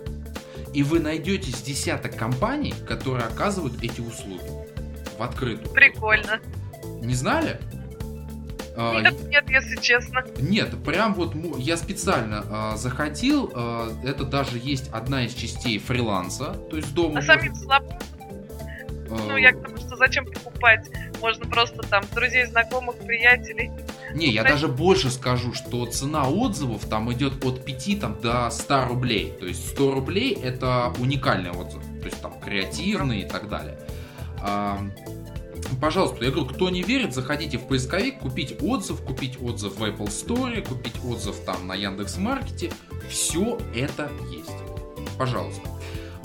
И вы найдете с десяток компаний, которые оказывают эти услуги в открытую. Прикольно. Не знали? А, нет, нет, если честно. Нет, прям вот я специально а, заходил, а, это даже есть одна из частей фриланса, то есть дома. А самим слабо ну, я к тому, что зачем покупать? Можно просто там друзей, знакомых, приятелей. Не, я даже больше скажу, что цена отзывов там идет от 5 там, до 100 рублей. То есть 100 рублей это уникальный отзыв. То есть там креативный и так далее. А, пожалуйста, я говорю, кто не верит, заходите в поисковик, купить отзыв, купить отзыв в Apple Store, купить отзыв там на Яндекс Маркете. Все это есть. Пожалуйста.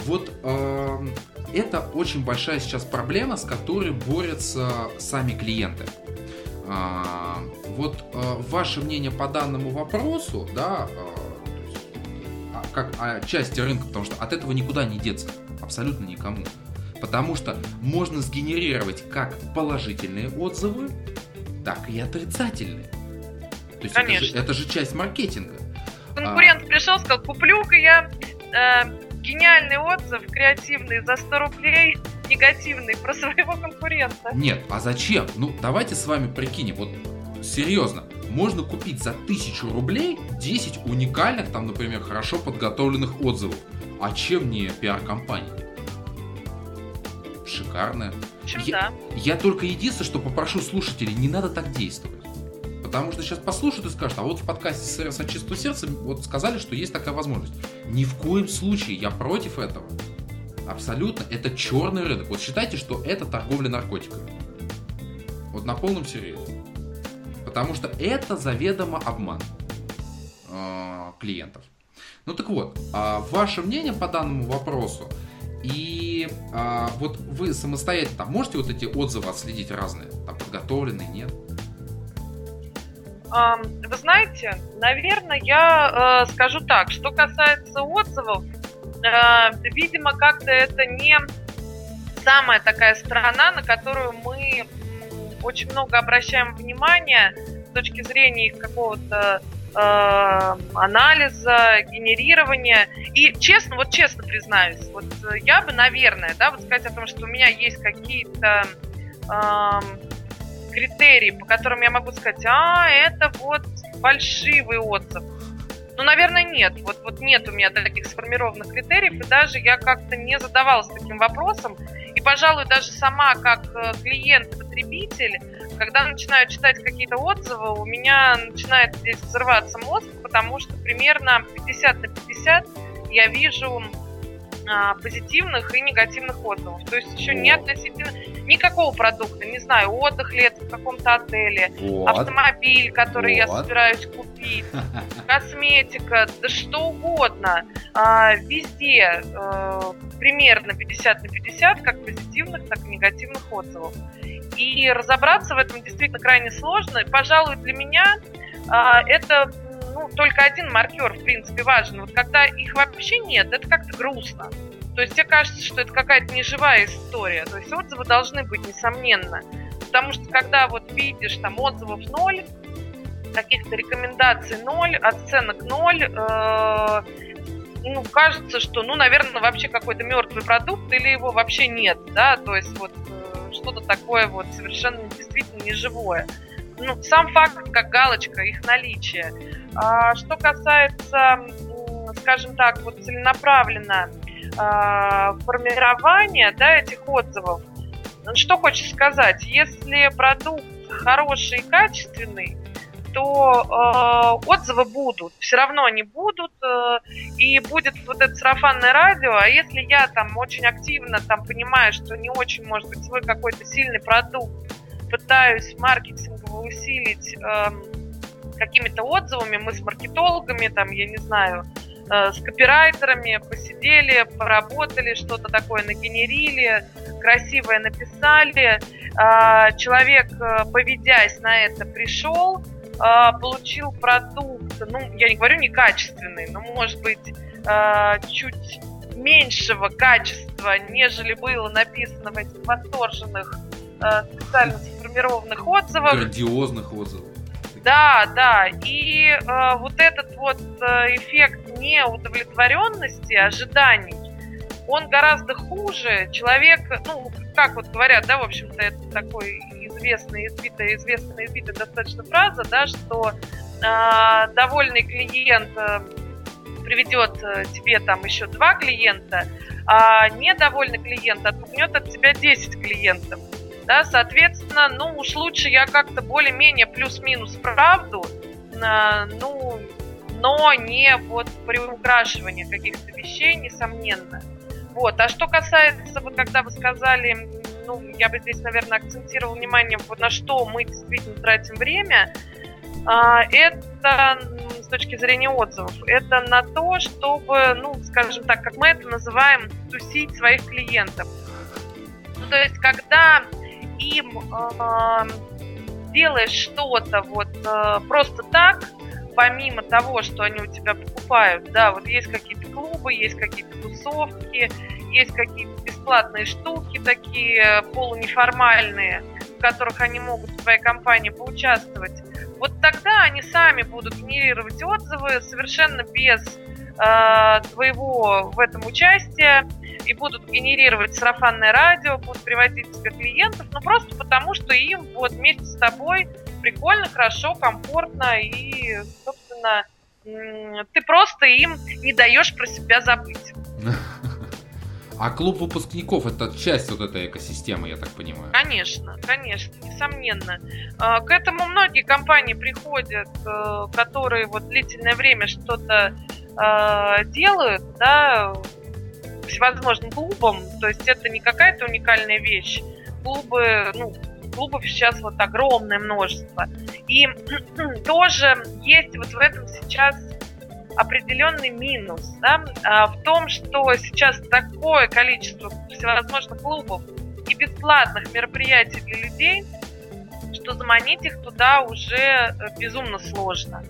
Вот э, это очень большая сейчас проблема, с которой борются сами клиенты. А, вот а, ваше мнение по данному вопросу, да, а, как о части рынка, потому что от этого никуда не деться, абсолютно никому. Потому что можно сгенерировать как положительные отзывы, так и отрицательные. То есть Конечно. Это, же, это же часть маркетинга. Конкурент а... пришел, сказал, куплю-ка я э, гениальный отзыв, креативный, за 100 рублей, негативный, про своего конкурента. Нет, а зачем? Ну, давайте с вами прикинем, вот серьезно, можно купить за тысячу рублей 10 уникальных, там, например, хорошо подготовленных отзывов. А чем не пиар-компания? Шикарная. Я, да. я только единственное, что попрошу слушателей, не надо так действовать. Потому что сейчас послушают и скажут, а вот в подкасте «Сервис от чистого сердца» вот сказали, что есть такая возможность. Ни в коем случае я против этого. Абсолютно. Это черный рынок. Вот считайте, что это торговля наркотиками. Вот на полном серьезе. Потому что это заведомо обман э, клиентов. Ну так вот, э, ваше мнение по данному вопросу. И э, вот вы самостоятельно можете вот эти отзывы отследить разные, там подготовленные, нет? Вы знаете, наверное, я э, скажу так, что касается отзывов, э, видимо, как-то это не самая такая сторона, на которую мы очень много обращаем внимания с точки зрения какого-то анализа, генерирования. И честно, вот честно признаюсь, вот я бы, наверное, да, вот сказать о том, что у меня есть какие-то э, критерии, по которым я могу сказать, а, это вот фальшивый отзыв. Ну, наверное, нет. Вот, вот нет у меня таких сформированных критериев, и даже я как-то не задавалась таким вопросом. И, пожалуй, даже сама как э, клиент-потребитель, когда начинаю читать какие-то отзывы, у меня начинает здесь взрываться мозг, потому что примерно 50 на 50 я вижу а, позитивных и негативных отзывов. То есть еще не относительно никакого продукта, не знаю, отдых это в каком-то отеле, вот. автомобиль, который вот. я собираюсь купить, косметика, да что угодно. А, везде а, примерно 50 на 50, как позитивных, так и негативных отзывов. И разобраться в этом действительно крайне сложно. И, пожалуй, для меня а, это ну, только один маркер, в принципе, важен. Вот когда их вообще нет, это как-то грустно. То есть тебе кажется, что это какая-то неживая история. То есть отзывы должны быть, несомненно. Потому что когда вот видишь там отзывов ноль, каких-то рекомендаций ноль, оценок ноль, э, ну, кажется, что, ну, наверное, вообще какой-то мертвый продукт или его вообще нет, да, то есть вот э, что-то такое вот совершенно действительно неживое. Ну, сам факт, как галочка, их наличие. А что касается, скажем так, вот целенаправленно формирования да, этих отзывов, что хочешь сказать, если продукт хороший и качественный, то э, отзывы будут, все равно они будут, э, и будет вот это сарафанное радио, а если я там очень активно там понимаю, что не очень, может быть, свой какой-то сильный продукт пытаюсь маркетингово усилить э, какими-то отзывами, мы с маркетологами, там, я не знаю, с копирайтерами посидели, поработали, что-то такое нагенерили, красивое написали. Э, человек, э, поведясь на это, пришел, получил продукт, ну, я не говорю некачественный, но, может быть, чуть меньшего качества, нежели было написано в этих восторженных специально сформированных отзывах. Грандиозных отзывов. Да, да. И э, вот этот вот э, эффект неудовлетворенности, ожиданий, он гораздо хуже. Человек, ну, как вот говорят, да, в общем-то, это такой известная, избитая, известная, избитая достаточно фраза, да, что э, довольный клиент э, приведет э, тебе там еще два клиента, а недовольный клиент отпугнет от тебя 10 клиентов да, соответственно, ну уж лучше я как-то более-менее плюс-минус правду, ну, но не вот приукрашивание каких-то вещей, несомненно. Вот. А что касается, вот когда вы сказали, ну, я бы здесь, наверное, акцентировал внимание, вот на что мы действительно тратим время, а, это с точки зрения отзывов, это на то, чтобы, ну, скажем так, как мы это называем, тусить своих клиентов. Ну, то есть, когда им э, делаешь что-то вот э, просто так, помимо того, что они у тебя покупают, да, вот есть какие-то клубы, есть какие-то тусовки, есть какие-то бесплатные штуки такие полунеформальные, которых они могут в твоей компании поучаствовать, вот тогда они сами будут генерировать отзывы совершенно без э, твоего в этом участия и будут генерировать сарафанное радио, будут приводить тебе клиентов, ну просто потому, что им вот вместе с тобой прикольно, хорошо, комфортно и, собственно, ты просто им не даешь про себя забыть. А клуб выпускников это часть вот этой экосистемы, я так понимаю. Конечно, конечно, несомненно. А, к этому многие компании приходят, э, которые вот длительное время что-то э, делают, да, всевозможным клубам. То есть это не какая-то уникальная вещь. Клубы, ну, клубов сейчас вот огромное множество. И тоже есть вот в этом сейчас определенный минус да, а, в том, что сейчас такое количество всевозможных клубов и бесплатных мероприятий для людей, что заманить их туда уже э, безумно сложно.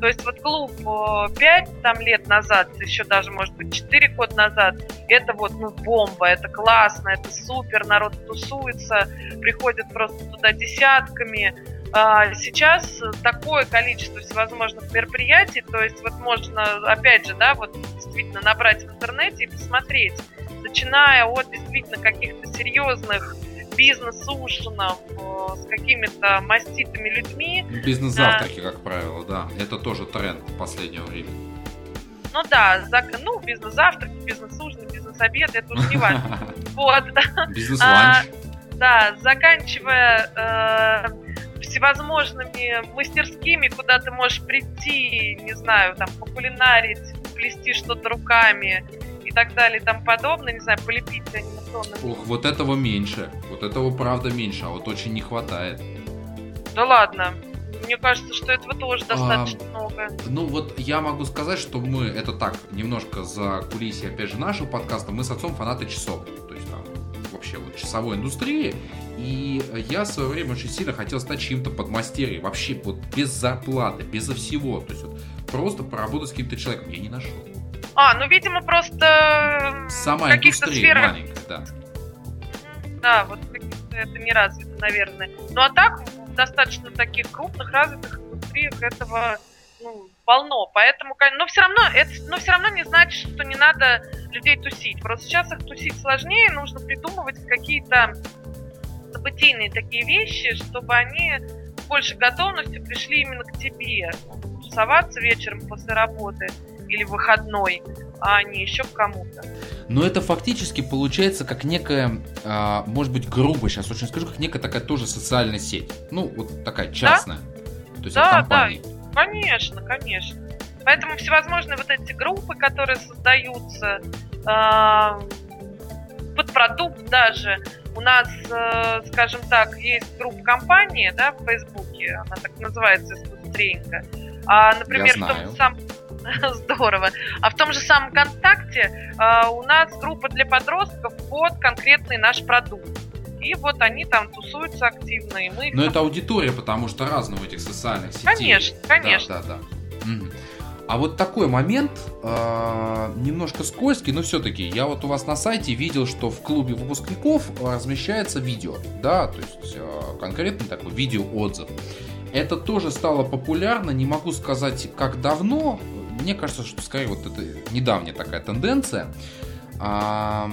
То есть вот клуб 5 э, там, лет назад, еще даже, может быть, 4 года назад, это вот ну, бомба, это классно, это супер, народ тусуется, приходят просто туда десятками, а, сейчас такое количество всевозможных мероприятий, то есть вот можно, опять же, да, вот действительно набрать в интернете и посмотреть, начиная от действительно каких-то серьезных бизнес-ужинов э, с какими-то маститыми людьми. Бизнес-завтраки, как правило, да. Это тоже тренд последнего времени. Ну да, ну, бизнес-завтрак, бизнес-ужин, бизнес-обед, это уже не важно. Вот. Бизнес-ланч. А, да, заканчивая э, всевозможными мастерскими, куда ты можешь прийти, не знаю, там, покулинарить, плести что-то руками и так далее и тому подобное, не знаю, полепить анимационным. Ох, вот этого меньше, вот этого правда меньше, а вот очень не хватает. Да ладно, мне кажется, что этого тоже достаточно а, много. Ну вот я могу сказать, что мы, это так, немножко за кулисье, опять же, нашего подкаста, мы с отцом фанаты часов. То есть там вообще вот часовой индустрии. И я в свое время очень сильно хотел стать чьим-то подмастерьем. Вообще вот без зарплаты, безо всего. То есть вот просто поработать с каким-то человеком. Я не нашел. А, ну, видимо, просто Сама индустрия сферах... маленькая, да. Да, вот это не развито, наверное. Ну, а так, в достаточно таких крупных, развитых индустриях этого ну, полно. Поэтому, но все равно, это, но все равно не значит, что не надо людей тусить. Просто сейчас их тусить сложнее, нужно придумывать какие-то событийные такие вещи, чтобы они с большей готовностью пришли именно к тебе. Тусоваться вечером после работы или выходной, а не еще к кому-то. Но это фактически получается как некая, а, может быть, грубо сейчас очень скажу, как некая такая тоже социальная сеть. Ну, вот такая частная. Да? То есть да, от компании. Да, конечно, конечно. Поэтому всевозможные вот эти группы, которые создаются, э, под продукт даже, у нас, э, скажем так, есть группа компании, да, в Фейсбуке, она так называется, искусственненько. А, например, в том самом Здорово. А в том же самом ВКонтакте а, у нас группа для подростков под конкретный наш продукт. И вот они там тусуются активно, и мы... Но там... это аудитория, потому что разные у этих социальных сетей. Конечно, конечно. Да, да, да. Угу. А вот такой момент, э, немножко скользкий, но все-таки я вот у вас на сайте видел, что в клубе выпускников размещается видео, да, то есть э, конкретно такой видеоотзыв. Это тоже стало популярно, не могу сказать, как давно. Мне кажется, что скорее вот это недавняя такая тенденция. А,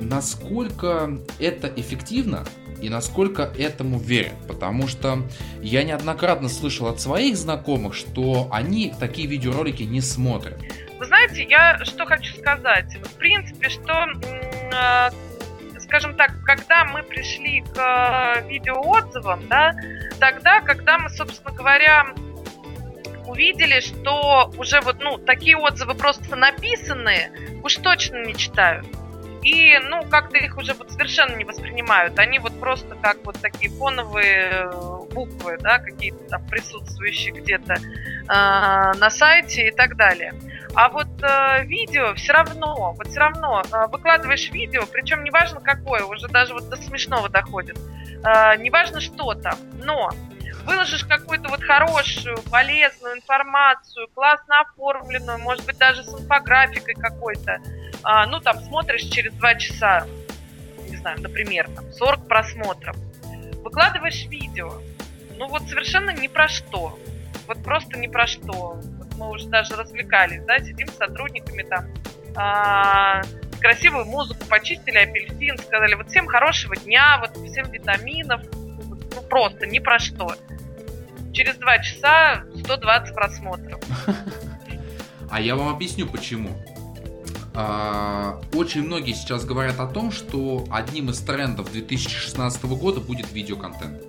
насколько это эффективно, и насколько этому верят. Потому что я неоднократно слышал от своих знакомых, что они такие видеоролики не смотрят. Вы знаете, я что хочу сказать. В принципе, что э, скажем так, когда мы пришли к э, видеоотзывам, да, тогда, когда мы, собственно говоря, увидели, что уже вот, ну, такие отзывы просто написанные, уж точно не читают. И, ну, как-то их уже вот совершенно не воспринимают. Они вот просто как вот такие фоновые э, буквы, да, какие-то там присутствующие где-то э, на сайте и так далее. А вот э, видео все равно, вот все равно э, выкладываешь видео, причем неважно какое, уже даже вот до смешного доходит. Э, неважно что там, но выложишь какую-то вот хорошую, полезную информацию, классно оформленную, может быть, даже с инфографикой какой-то, а, ну, там, смотришь через два часа, не знаю, например, там, 40 просмотров. выкладываешь видео, ну вот совершенно ни про что. Вот просто ни про что. Вот мы уже даже развлекались, да, сидим с сотрудниками там, а, красивую музыку, почистили апельсин, сказали, вот всем хорошего дня, вот всем витаминов, ну просто ни про что. Через два часа 120 просмотров. А я вам объясню почему. А, очень многие сейчас говорят о том, что одним из трендов 2016 года будет видеоконтент.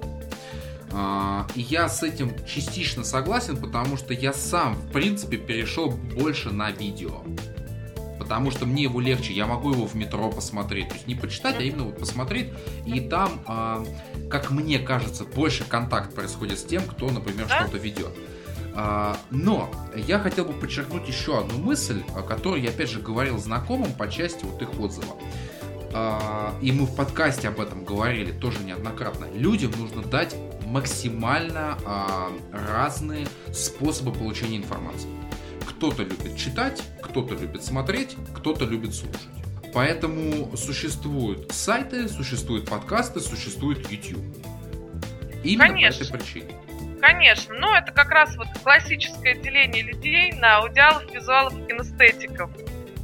А, и я с этим частично согласен, потому что я сам, в принципе, перешел больше на видео потому что мне его легче, я могу его в метро посмотреть, то есть не почитать, а именно вот посмотреть, и там, э, как мне кажется, больше контакт происходит с тем, кто, например, да? что-то ведет. А, но я хотел бы подчеркнуть еще одну мысль, о которой я опять же говорил знакомым по части вот их отзыва. А, и мы в подкасте об этом говорили тоже неоднократно. Людям нужно дать максимально разные способы получения информации. Кто-то любит читать, кто-то любит смотреть, кто-то любит слушать. Поэтому существуют сайты, существуют подкасты, существует YouTube. Именно Конечно. по этой причине. Конечно, но это как раз вот классическое деление людей на аудиалов, визуалов и кинестетиков.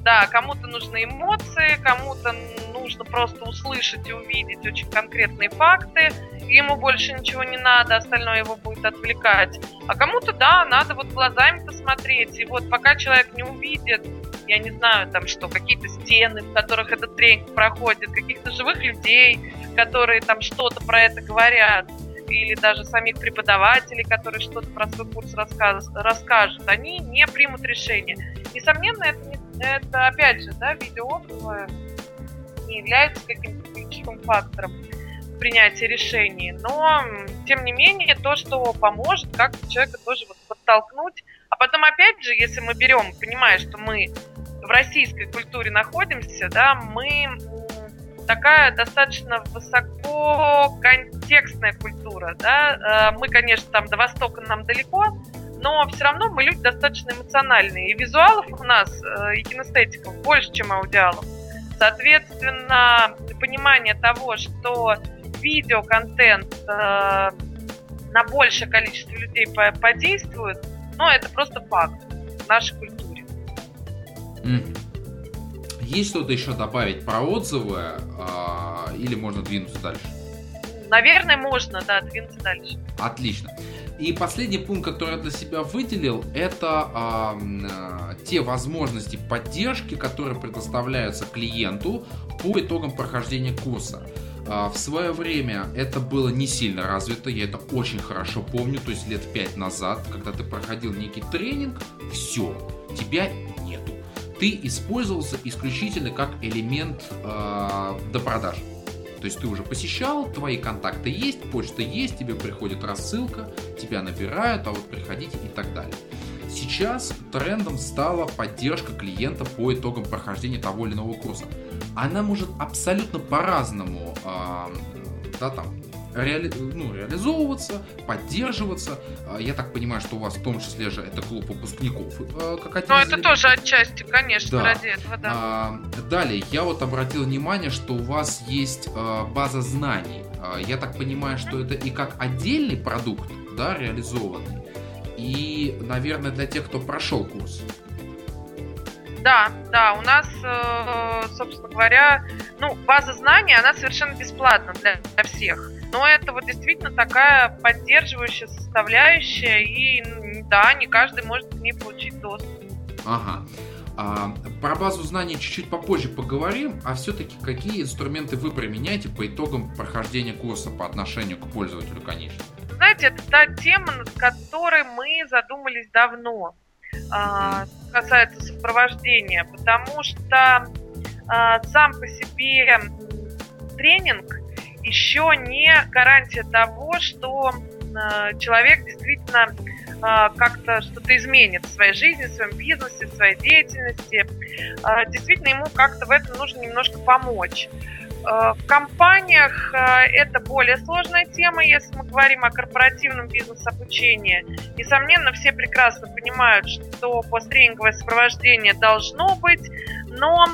Да, кому-то нужны эмоции, кому-то нужно просто услышать и увидеть очень конкретные факты, ему больше ничего не надо, остальное его будет отвлекать. А кому-то, да, надо вот глазами посмотреть, и вот пока человек не увидит, я не знаю, там что, какие-то стены, в которых этот тренинг проходит, каких-то живых людей, которые там что-то про это говорят, или даже самих преподавателей, которые что-то про свой курс расскажут, они не примут решение. Несомненно, это, не, это опять же, да, видеоотзывы не являются каким-то ключевым фактором принятия решений, но, тем не менее, то, что поможет как-то человека тоже вот подтолкнуть. А потом, опять же, если мы берем, понимая, что мы в российской культуре находимся, да, мы такая достаточно высоко контекстная культура, да, э, мы, конечно, там до Востока нам далеко, но все равно мы люди достаточно эмоциональные. И визуалов у нас, э, и кинестетиков больше, чем аудиалов. Соответственно, понимание того, что видеоконтент э, на большее количество людей подействует, ну, это просто факт в нашей культуре. Есть что-то еще добавить про отзывы э, или можно двинуться дальше? Наверное, можно, да, двинуться дальше. Отлично. И последний пункт, который я для себя выделил, это э, те возможности поддержки, которые предоставляются клиенту по итогам прохождения курса. Э, в свое время это было не сильно развито, я это очень хорошо помню, то есть лет пять назад, когда ты проходил некий тренинг, все, тебя нету. Ты использовался исключительно как элемент э, до продажи. То есть ты уже посещал, твои контакты есть, почта есть, тебе приходит рассылка, тебя набирают, а вот приходите и так далее. Сейчас трендом стала поддержка клиента по итогам прохождения того или иного курса. Она может абсолютно по-разному э, да, там, реали, ну, реализовываться, поддерживаться. А, я так понимаю, что у вас в том числе же это клуб выпускников. А, как один Ну, это тоже отчасти, конечно, да. ради этого, да. А, далее, я вот обратил внимание, что у вас есть база знаний. Я так понимаю, что это и как отдельный продукт, да, реализованный, и, наверное, для тех, кто прошел курс. Да, да, у нас, э, собственно говоря, ну, база знаний, она совершенно бесплатна для всех. Но это вот действительно такая поддерживающая составляющая, и да, не каждый может к ней получить доступ. Ага. А, про базу знаний чуть-чуть попозже поговорим, а все-таки какие инструменты вы применяете по итогам прохождения курса по отношению к пользователю, конечно? Знаете, это та тема, над которой мы задумались давно, касается сопровождения, потому что а, сам по себе тренинг еще не гарантия того, что э, человек действительно как-то что-то изменит в своей жизни, в своем бизнесе, в своей деятельности. Действительно, ему как-то в этом нужно немножко помочь. В компаниях это более сложная тема, если мы говорим о корпоративном бизнес-обучении. Несомненно, все прекрасно понимают, что посттренинговое сопровождение должно быть, но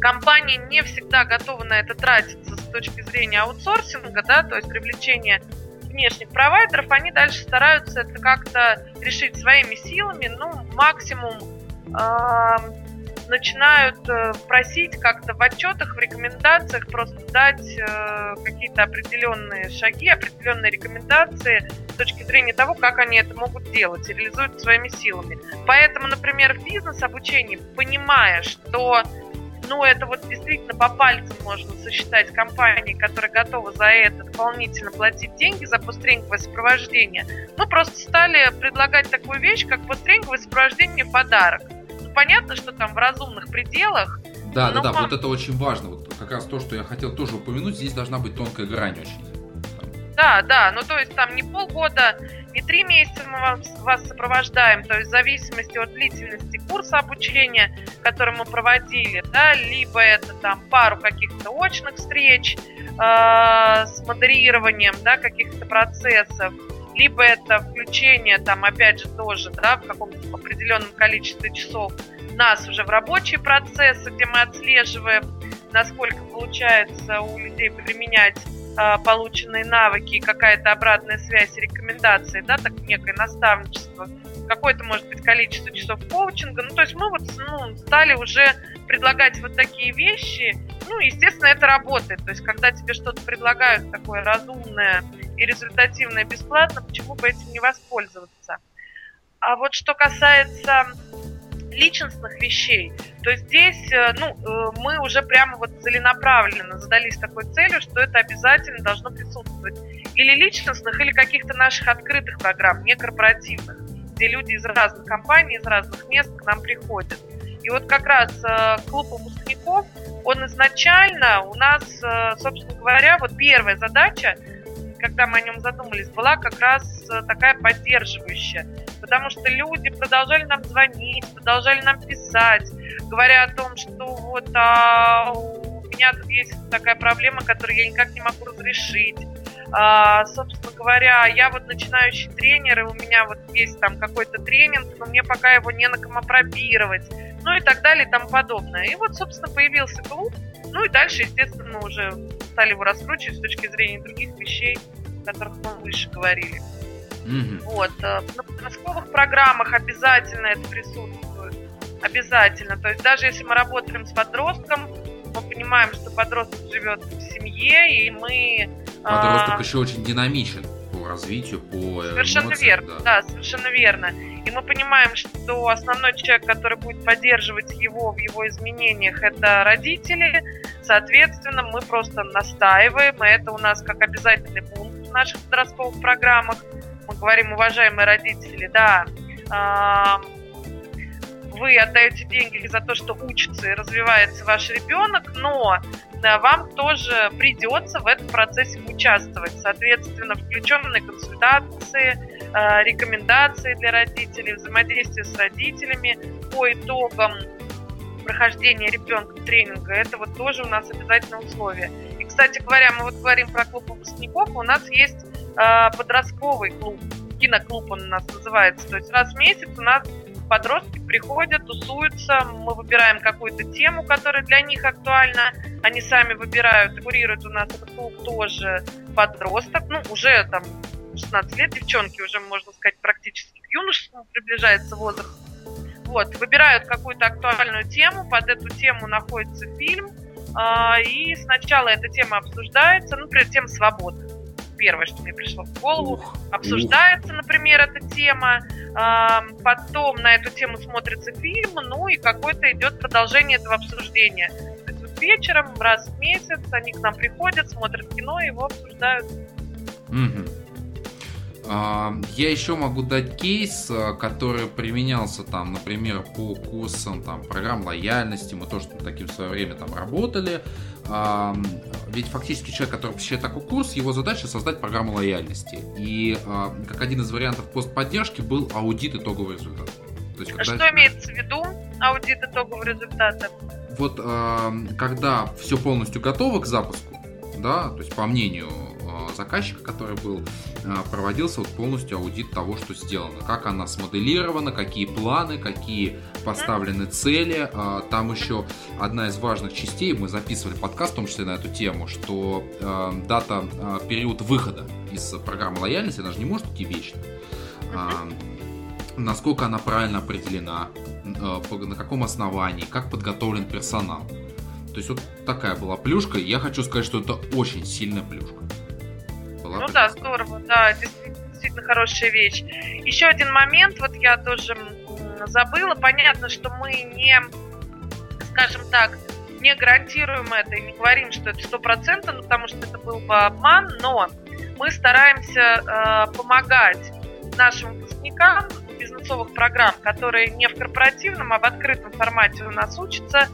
компании не всегда готовы на это тратиться с точки зрения аутсорсинга, да, то есть привлечения внешних провайдеров, они дальше стараются это как-то решить своими силами, ну, максимум э, начинают э, просить как-то в отчетах, в рекомендациях просто дать э, какие-то определенные шаги, определенные рекомендации с точки зрения того, как они это могут делать реализуют своими силами. Поэтому, например, в бизнес-обучении, понимая, что ну, это вот действительно по пальцам можно сосчитать компании, которые готовы за это дополнительно платить деньги за посттренинговое сопровождение. Мы просто стали предлагать такую вещь, как посттренинговое сопровождение в подарок. Понятно, что там в разумных пределах. Да, да, да, вот это очень важно. Вот как раз то, что я хотел тоже упомянуть, здесь должна быть тонкая грань очень. Да, да, ну то есть там не полгода, не три месяца мы вас, вас сопровождаем, то есть в зависимости от длительности курса обучения, который мы проводили, да, либо это там пару каких-то очных встреч э, с модерированием, да, каких-то процессов, либо это включение там, опять же, тоже, да, в каком-то определенном количестве часов нас уже в рабочие процессы, где мы отслеживаем, насколько получается у людей применять а, полученные навыки, какая-то обратная связь, рекомендации, да, так некое наставничество, какое-то, может быть, количество часов коучинга. Ну, то есть мы вот ну, стали уже предлагать вот такие вещи. Ну, естественно, это работает. То есть, когда тебе что-то предлагают такое разумное и результативное бесплатно, почему бы этим не воспользоваться? А вот что касается личностных вещей, то здесь э, ну, э, мы уже прямо вот целенаправленно задались такой целью, что это обязательно должно присутствовать или личностных, или каких-то наших открытых программ, не корпоративных, где люди из разных компаний, из разных мест к нам приходят. И вот как раз э, клуб выпускников, он изначально у нас, собственно говоря, вот первая задача, когда мы о нем задумались, была как раз такая поддерживающая потому что люди продолжали нам звонить, продолжали нам писать, говоря о том, что вот а, у меня тут есть такая проблема, которую я никак не могу разрешить. А, собственно говоря, я вот начинающий тренер, и у меня вот есть там какой-то тренинг, но мне пока его не на ком опробировать, ну и так далее и тому подобное. И вот, собственно, появился клуб, ну и дальше, естественно, уже стали его раскручивать с точки зрения других вещей, о которых мы выше говорили. Mm-hmm. Вот. Э, на подростковых программах обязательно это присутствует. Обязательно. То есть даже если мы работаем с подростком, мы понимаем, что подросток живет в семье, и мы... Подросток а... еще очень динамичен по развитию, по Совершенно эмоциям, верно, да. да, совершенно верно. И мы понимаем, что основной человек, который будет поддерживать его в его изменениях, это родители. Соответственно, мы просто настаиваем, и это у нас как обязательный пункт в наших подростковых программах – мы говорим, уважаемые родители, да, вы отдаете деньги за то, что учится и развивается ваш ребенок, но вам тоже придется в этом процессе участвовать. Соответственно, включенные консультации, а, рекомендации для родителей, взаимодействие с родителями по итогам прохождения ребенка тренинга. Это вот тоже у нас обязательное условие. И, кстати говоря, мы вот говорим про клуб выпускников, у нас есть э, подростковый клуб, киноклуб он у нас называется. То есть раз в месяц у нас подростки приходят, тусуются, мы выбираем какую-то тему, которая для них актуальна, они сами выбирают, курирует у нас этот клуб тоже подросток, ну, уже там 16 лет, девчонки уже, можно сказать, практически к юношеству приближается возраст. Вот, выбирают какую-то актуальную тему, под эту тему находится фильм, э, и сначала эта тема обсуждается, ну, например, тема свободы первое, что мне пришло в голову. Ух, Обсуждается, ух. например, эта тема, потом на эту тему смотрится фильм, ну и какое-то идет продолжение этого обсуждения. То есть вот вечером, раз в месяц они к нам приходят, смотрят кино и его обсуждают. Угу. Я еще могу дать кейс, а, который применялся там, например, по курсам там, программ лояльности. Мы тоже таким в свое время там работали. Ведь фактически человек, который посещает такой курс, его задача создать программу лояльности. И а, как один из вариантов постподдержки был аудит итогового результата. То есть, когда... Что имеется в виду аудит итогового результата? Вот когда все полностью готово к запуску, да, то есть по мнению заказчика, который был, а, проводился вот полностью аудит того, что сделано. Как она смоделирована, какие планы, какие поставлены цели. А, там еще одна из важных частей, мы записывали подкаст, в том числе на эту тему, что дата, период выхода из программы лояльности, она же не может идти вечно. Насколько она правильно определена, на каком основании, как подготовлен персонал. То есть вот такая была плюшка. Я хочу сказать, что это очень сильная плюшка. Ну да, здорово, да, действительно, действительно хорошая вещь. Еще один момент, вот я тоже забыла. Понятно, что мы не, скажем так, не гарантируем это и не говорим, что это стопроцентно, ну, потому что это был бы обман, но мы стараемся э, помогать нашим выпускникам бизнесовых программ, которые не в корпоративном, а в открытом формате у нас учатся,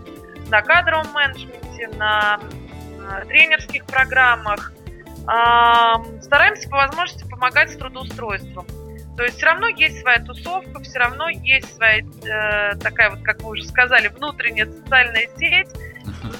на кадровом менеджменте, на, на тренерских программах. Стараемся по возможности помогать с трудоустройством. То есть все равно есть своя тусовка, все равно есть своя э, такая вот, как вы уже сказали, внутренняя социальная сеть.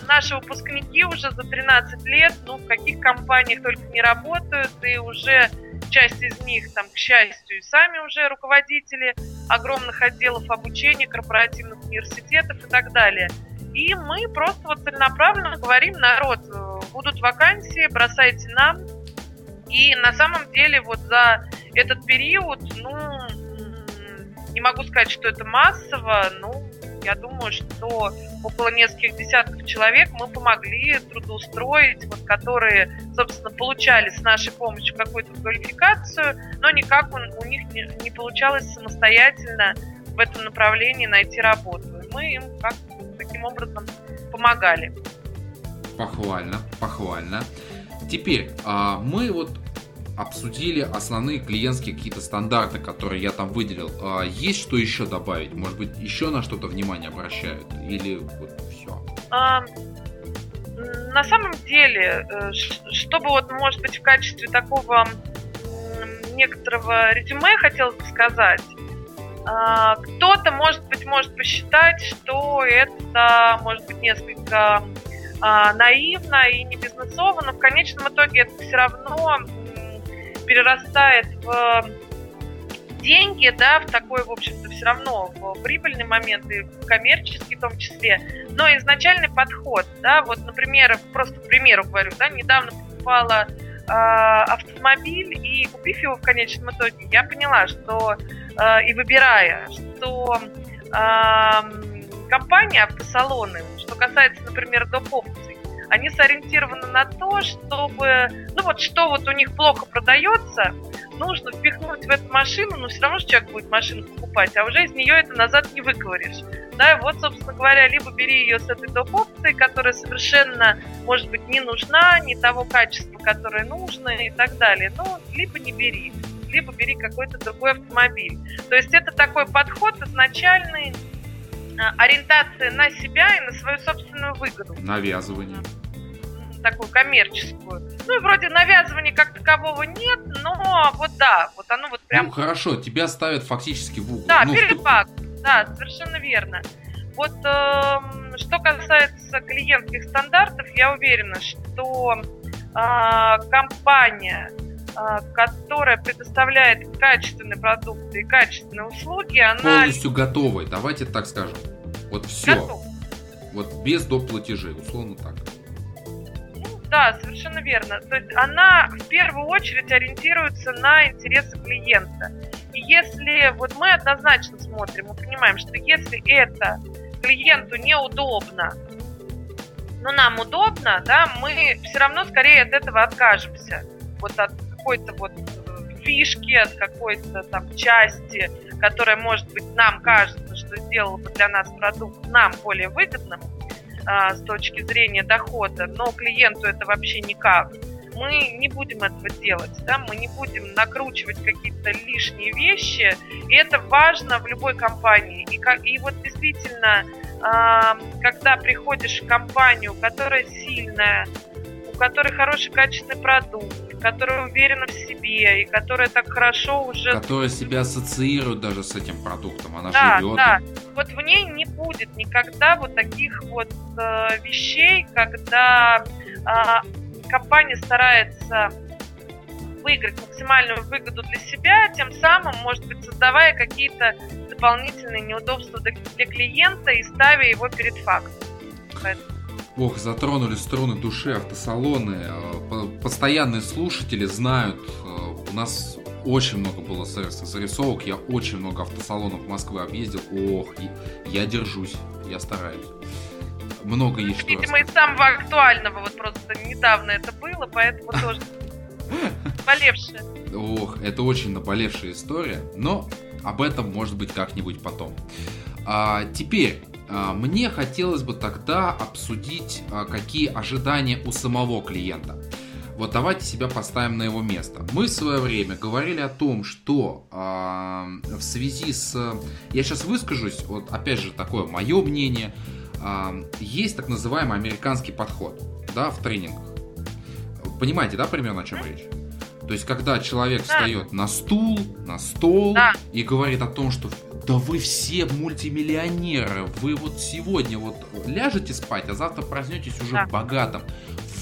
Наши выпускники уже за 13 лет, ну, в каких компаниях только не работают, и уже часть из них, там, к счастью, и сами уже руководители огромных отделов обучения, корпоративных университетов и так далее. И мы просто вот целенаправленно говорим, народ, э, будут вакансии, бросайте нам. И на самом деле вот за этот период, ну, не могу сказать, что это массово, но я думаю, что около нескольких десятков человек мы помогли трудоустроить, вот, которые, собственно, получали с нашей помощью какую-то квалификацию, но никак у, у них не, не получалось самостоятельно в этом направлении найти работу. Мы им как таким образом помогали. Похвально, похвально. Теперь а, мы вот обсудили основные клиентские какие-то стандарты, которые я там выделил. А, есть что еще добавить? Может быть, еще на что-то внимание обращают? Или вот все? А, на самом деле, э, чтобы вот, может быть, в качестве такого некоторого резюме хотелось бы сказать, а, кто-то, может быть, может посчитать, что это, может быть, несколько а, наивно и не бизнесово, но в конечном итоге это все равно перерастает в деньги, да, в такой, в общем-то, все равно в прибыльный момент и в коммерческий в том числе. Но изначальный подход, да, вот, например, просто к примеру говорю, да, недавно покупала э, автомобиль и купив его в конечном итоге, я поняла, что Э, и выбирая, что компания автосалоны, что касается, например, доп. опций, они сориентированы на то, чтобы, ну вот что вот у них плохо продается, нужно впихнуть в эту машину, но все равно же человек будет машину покупать, а уже из нее это назад не выговоришь. Да, и вот, собственно говоря, либо бери ее с этой доп. опцией, которая совершенно, может быть, не нужна, не того качества, которое нужно и так далее, ну, либо не бери либо бери какой-то другой автомобиль. То есть это такой подход изначальный, ориентация на себя и на свою собственную выгоду. Навязывание. Такую коммерческую. Ну и вроде навязывания как такового нет, но вот да, вот оно вот прям... Ну хорошо, тебя ставят фактически в угол. Да, ну, перед фактом, да, совершенно верно. Вот э, что касается клиентских стандартов, я уверена, что э, компания которая предоставляет качественные продукты и качественные услуги, она... Полностью готовая, давайте так скажем. Вот все. Готов. Вот без доп. платежей, условно так. Ну, да, совершенно верно. То есть она в первую очередь ориентируется на интересы клиента. И если вот мы однозначно смотрим, мы понимаем, что если это клиенту неудобно, но нам удобно, да, мы все равно скорее от этого откажемся. Вот от какой-то вот э, фишки, от какой-то там части, которая, может быть, нам кажется, что сделала бы для нас продукт нам более выгодным а, с точки зрения дохода, но клиенту это вообще никак. Мы не будем этого делать, да, мы не будем накручивать какие-то лишние вещи, и это важно в любой компании. И, как, и вот действительно, а, когда приходишь в компанию, которая сильная, у которой хороший качественный продукт, которая уверена в себе и которая так хорошо уже... Которая себя ассоциирует даже с этим продуктом, она да, живет. Да, вот в ней не будет никогда вот таких вот э, вещей, когда э, компания старается выиграть максимальную выгоду для себя, тем самым, может быть, создавая какие-то дополнительные неудобства для клиента и ставя его перед фактом. Ох, затронули струны души автосалоны. Э, постоянные слушатели знают, э, у нас очень много было зарисовок, я очень много автосалонов Москвы объездил. Ох, я держусь, я стараюсь. Много есть что Видимо, из самого актуального, вот просто недавно это было, поэтому тоже наболевшая. Ох, это очень наболевшая история, но об этом может быть как-нибудь потом. А, теперь, мне хотелось бы тогда обсудить, а, какие ожидания у самого клиента. Вот давайте себя поставим на его место. Мы в свое время говорили о том, что э, в связи с... Я сейчас выскажусь, вот опять же такое мое мнение. Э, есть так называемый американский подход да, в тренингах. Понимаете, да, примерно о чем речь? То есть, когда человек да. встает на стул, на стол да. и говорит о том, что да вы все мультимиллионеры, вы вот сегодня вот ляжете спать, а завтра проснетесь уже да. богатым.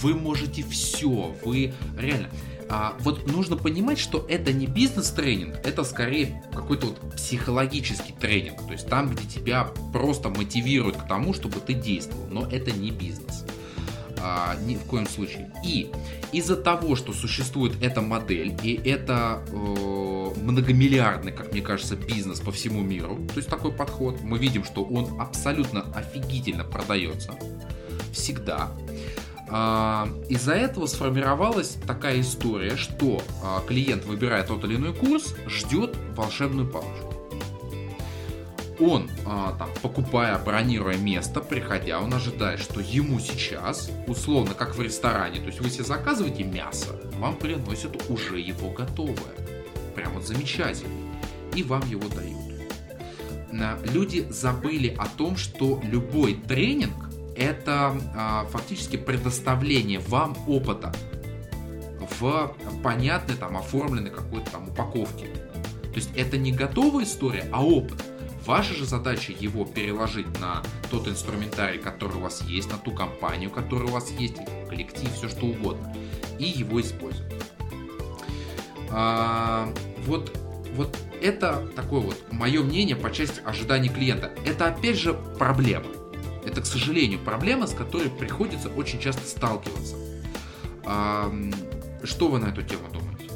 Вы можете все, вы реально. А, вот нужно понимать, что это не бизнес-тренинг, это скорее какой-то вот психологический тренинг. То есть там, где тебя просто мотивируют к тому, чтобы ты действовал. Но это не бизнес. А, ни в коем случае. И из-за того, что существует эта модель, и это э, многомиллиардный, как мне кажется, бизнес по всему миру, то есть такой подход, мы видим, что он абсолютно офигительно продается всегда. Э, из-за этого сформировалась такая история, что э, клиент, выбирая тот или иной курс, ждет волшебную палочку он, а, там, покупая, бронируя место, приходя, он ожидает, что ему сейчас, условно, как в ресторане, то есть вы себе заказываете мясо, вам приносят уже его готовое. Прям вот замечательно. И вам его дают. Люди забыли о том, что любой тренинг это а, фактически предоставление вам опыта в понятной там оформленной какой-то там упаковке. То есть это не готовая история, а опыт. Ваша же задача его переложить на тот инструментарий, который у вас есть, на ту компанию, которая у вас есть, коллектив, все что угодно, и его использовать. А, вот, вот это такое вот мое мнение по части ожиданий клиента. Это опять же проблема. Это, к сожалению, проблема, с которой приходится очень часто сталкиваться. А, что вы на эту тему думаете?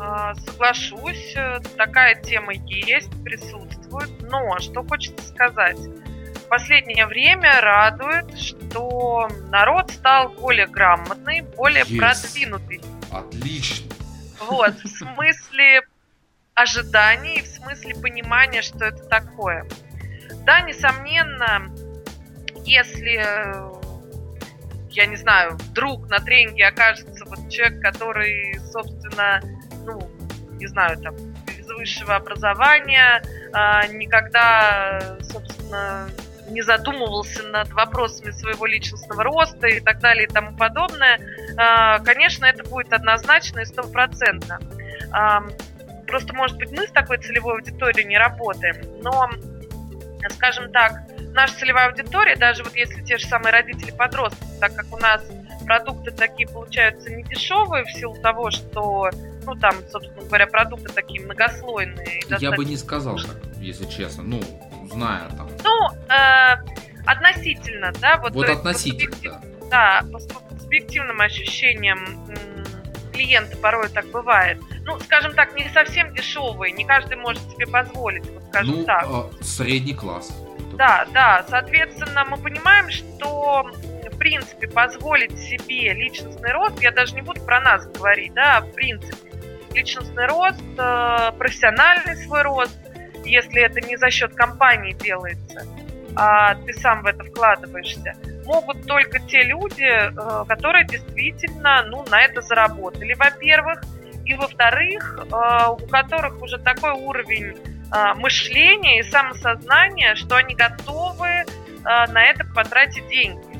А, соглашусь, такая тема есть, присутствует. Но что хочется сказать. В последнее время радует, что народ стал более грамотный, более yes. продвинутый. Отлично. Вот, в смысле ожиданий, в смысле понимания, что это такое. Да, несомненно, если, я не знаю, вдруг на тренинге окажется вот человек, который, собственно, ну, не знаю, там, без высшего образования, а, никогда, собственно, не задумывался над вопросами своего личностного роста и так далее и тому подобное, а, конечно, это будет однозначно и стопроцентно. А, просто, может быть, мы с такой целевой аудиторией не работаем, но, скажем так, наша целевая аудитория, даже вот если те же самые родители подростки, так как у нас продукты такие получаются не дешевые в силу того, что ну, там, собственно говоря, продукты такие многослойные. Я бы не сказал так, если честно, ну, зная там. Ну, э, относительно, да, вот. Вот относительно, да. Да, по субъективным ощущениям клиента порой так бывает. Ну, скажем так, не совсем дешевые, не каждый может себе позволить, вот скажем ну, так. Э, средний класс. Да, да, соответственно, мы понимаем, что в принципе позволить себе личностный рост, я даже не буду про нас говорить, да, а в принципе, личностный рост, э, профессиональный свой рост, если это не за счет компании делается, а ты сам в это вкладываешься, могут только те люди, э, которые действительно ну, на это заработали, во-первых, и во-вторых, э, у которых уже такой уровень мышления и самосознания, что они готовы на это потратить деньги.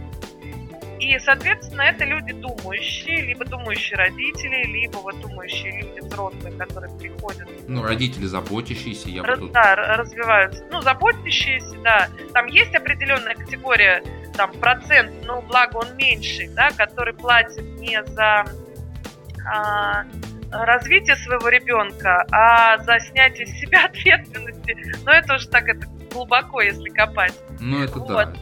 И, соответственно, это люди думающие, либо думающие родители, либо вот думающие люди взрослые, которые приходят. Ну, родители заботящиеся, я Раз, буду... Да, развиваются. Ну, заботящиеся, да. Там есть определенная категория, там, процент, но благо он меньший, да, который платит не за а, развитие своего ребенка, а за снятие с себя ответственности, ну это уже так это глубоко, если копать. Ну это вот. да.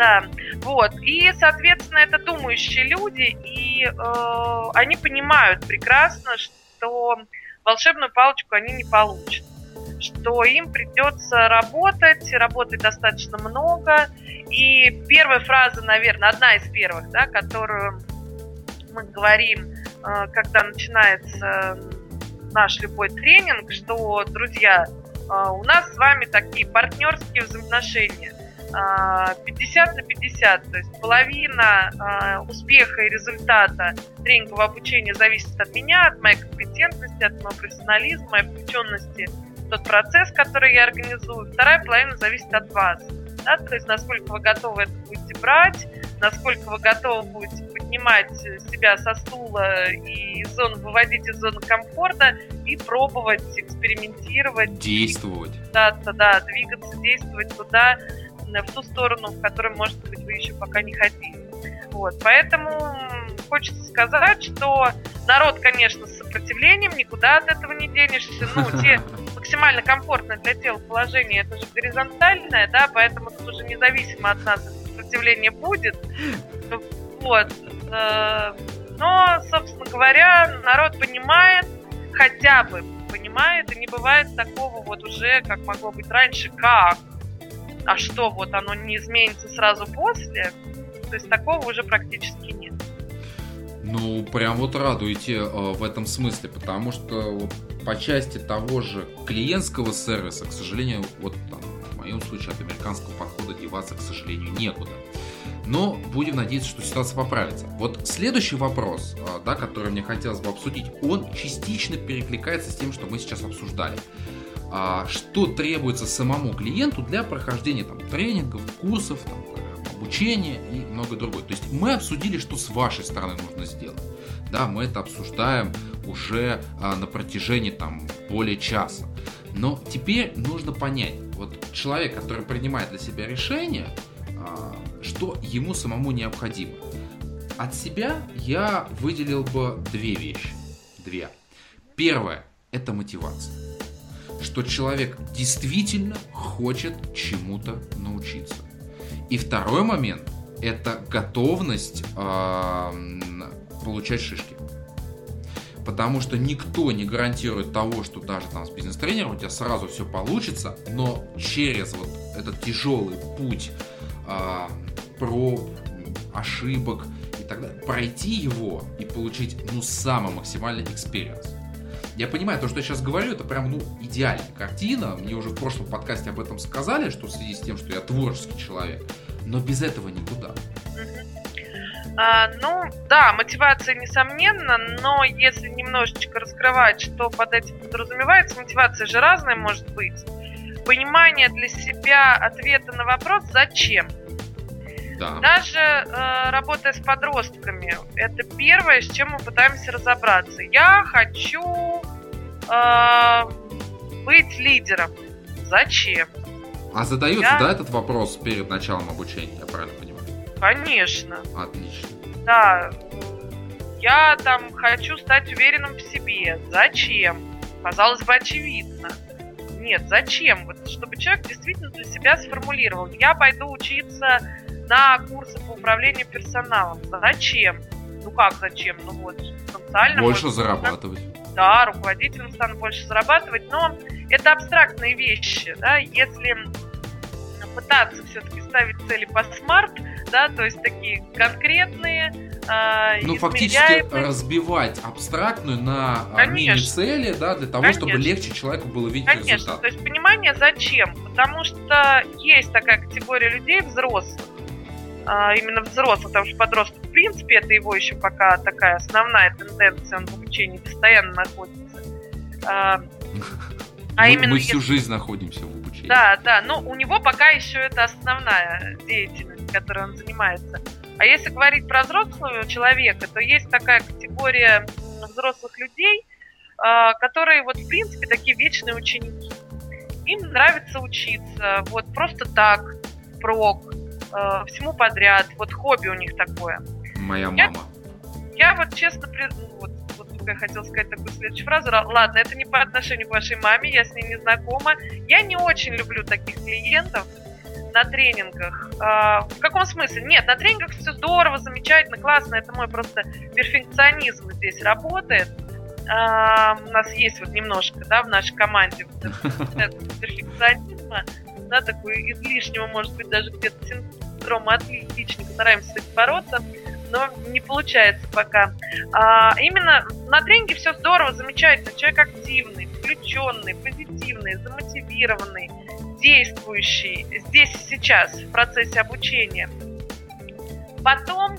Да, вот. И, соответственно, это думающие люди, и э, они понимают прекрасно, что волшебную палочку они не получат что им придется работать, работать достаточно много. И первая фраза, наверное, одна из первых, да, которую мы говорим, э, когда начинается наш любой тренинг, что, друзья, э, у нас с вами такие партнерские взаимоотношения. 50 на 50, то есть половина э, успеха и результата тренингового обучения зависит от меня, от моей компетентности, от моего профессионализма, моей включенности в тот процесс, который я организую. Вторая половина зависит от вас. Да, то есть насколько вы готовы это будете брать, насколько вы готовы будете поднимать себя со стула и зону, выводить из зоны комфорта и пробовать, экспериментировать. Действовать. Да, да, да, двигаться, действовать туда, в ту сторону, в которой, может быть, вы еще пока не ходили. Вот, поэтому хочется сказать, что народ, конечно, с сопротивлением, никуда от этого не денешься. Ну, те максимально комфортное для тела положение, это же горизонтальное, да, поэтому тут уже независимо от нас сопротивление будет. Вот. Э, но, собственно говоря, народ понимает, хотя бы понимает, и не бывает такого вот уже, как могло быть раньше, как а что, вот оно не изменится сразу после, то есть такого уже практически нет. Ну, прям вот радуете э, в этом смысле, потому что вот, по части того же клиентского сервиса, к сожалению, вот там, в моем случае от американского подхода деваться, к сожалению, некуда. Но будем надеяться, что ситуация поправится. Вот следующий вопрос, э, да, который мне хотелось бы обсудить, он частично перекликается с тем, что мы сейчас обсуждали а, что требуется самому клиенту для прохождения там, тренингов, курсов, там, обучения и много другое. То есть мы обсудили, что с вашей стороны нужно сделать. Да, мы это обсуждаем уже а, на протяжении там более часа. Но теперь нужно понять, вот человек, который принимает для себя решение, а, что ему самому необходимо. От себя я выделил бы две вещи. Две. Первое – это мотивация что человек действительно хочет чему-то научиться. И второй момент – это готовность э, получать шишки. Потому что никто не гарантирует того, что даже там с бизнес-тренером у тебя сразу все получится, но через вот этот тяжелый путь э, проб, ошибок и так далее, пройти его и получить ну самый максимальный experience. Я понимаю, то, что я сейчас говорю, это прям, ну, идеальная картина. Мне уже в прошлом подкасте об этом сказали, что в связи с тем, что я творческий человек. Но без этого никуда. А, ну, да, мотивация несомненно, но если немножечко раскрывать, что под этим подразумевается, мотивация же разная может быть. Понимание для себя ответа на вопрос «Зачем?». Да. Даже э, работая с подростками, это первое, с чем мы пытаемся разобраться. Я хочу э, быть лидером. Зачем? А задается, я... да, этот вопрос перед началом обучения, я правильно понимаю? Конечно. Отлично. Да. Я там хочу стать уверенным в себе. Зачем? Казалось бы, очевидно. Нет, зачем? Вот, чтобы человек действительно для себя сформулировал. Я пойду учиться на курсы по управлению персоналом. Зачем? Ну как зачем? Ну вот, потенциально... Больше можно, зарабатывать. Да, руководителям стану больше зарабатывать, но это абстрактные вещи, да, если пытаться все-таки ставить цели по смарт, да, то есть такие конкретные, э, Ну, фактически разбивать абстрактную на а, мини-цели, да, для того, Конечно. чтобы легче человеку было видеть Конечно. результат. то есть понимание зачем, потому что есть такая категория людей взрослых, именно взрослых, потому что подросток, в принципе, это его еще пока такая основная тенденция, он в обучении постоянно находится. А, а мы, именно мы всю жизнь находимся в обучении. Да, да, но у него пока еще это основная деятельность, которой он занимается. А если говорить про взрослого человека, то есть такая категория взрослых людей, а, которые вот в принципе такие вечные ученики. Им нравится учиться, вот просто так, прок, э, всему подряд. Вот хобби у них такое. Моя мама. Я, я вот честно, ну, вот, вот я хотела сказать такую следующую фразу. Ладно, это не по отношению к вашей маме, я с ней не знакома. Я не очень люблю таких клиентов на тренингах. А, в каком смысле? Нет, на тренингах все здорово, замечательно, классно. Это мой просто перфекционизм здесь работает. А, у нас есть вот немножко, да, в нашей команде вот перфекционизма, да, такой излишнего, может быть, даже где-то синдрома отличника. Стараемся с этим бороться но не получается пока. А, именно на тренинге все здорово, замечательно. Человек активный, включенный, позитивный, замотивированный, действующий здесь сейчас в процессе обучения. Потом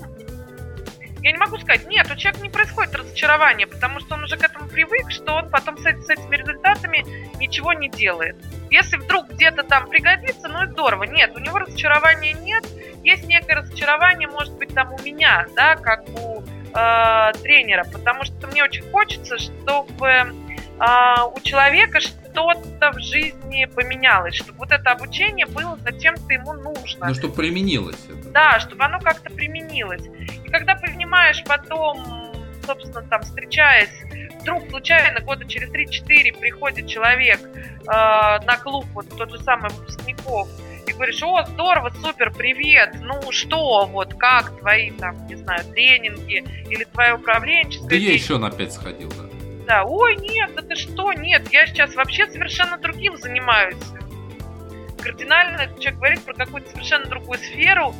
я не могу сказать, нет, у человека не происходит разочарование, потому что он уже к этому привык, что он потом с, с этими результатами ничего не делает. Если вдруг где-то там пригодится, ну и здорово. Нет, у него разочарования нет. Есть некое разочарование, может быть, там у меня, да, как у э, тренера, потому что мне очень хочется, чтобы э, у человека что-то в жизни поменялось, чтобы вот это обучение было зачем-то ему нужно. Ну, чтобы применилось это. Да, чтобы оно как-то применилось. И когда понимаешь потом, собственно, там, встречаясь, вдруг случайно года через 3-4 приходит человек э, на клуб, вот тот же самый выпускников, и говоришь, о, здорово, супер, привет, ну что, вот как твои там, не знаю, тренинги или твое управленческое... Да я еще на 5 сходил, да. Да, ой, нет, да ты что, нет, я сейчас вообще совершенно другим занимаюсь. Кардинально человек говорит про какую-то совершенно другую сферу,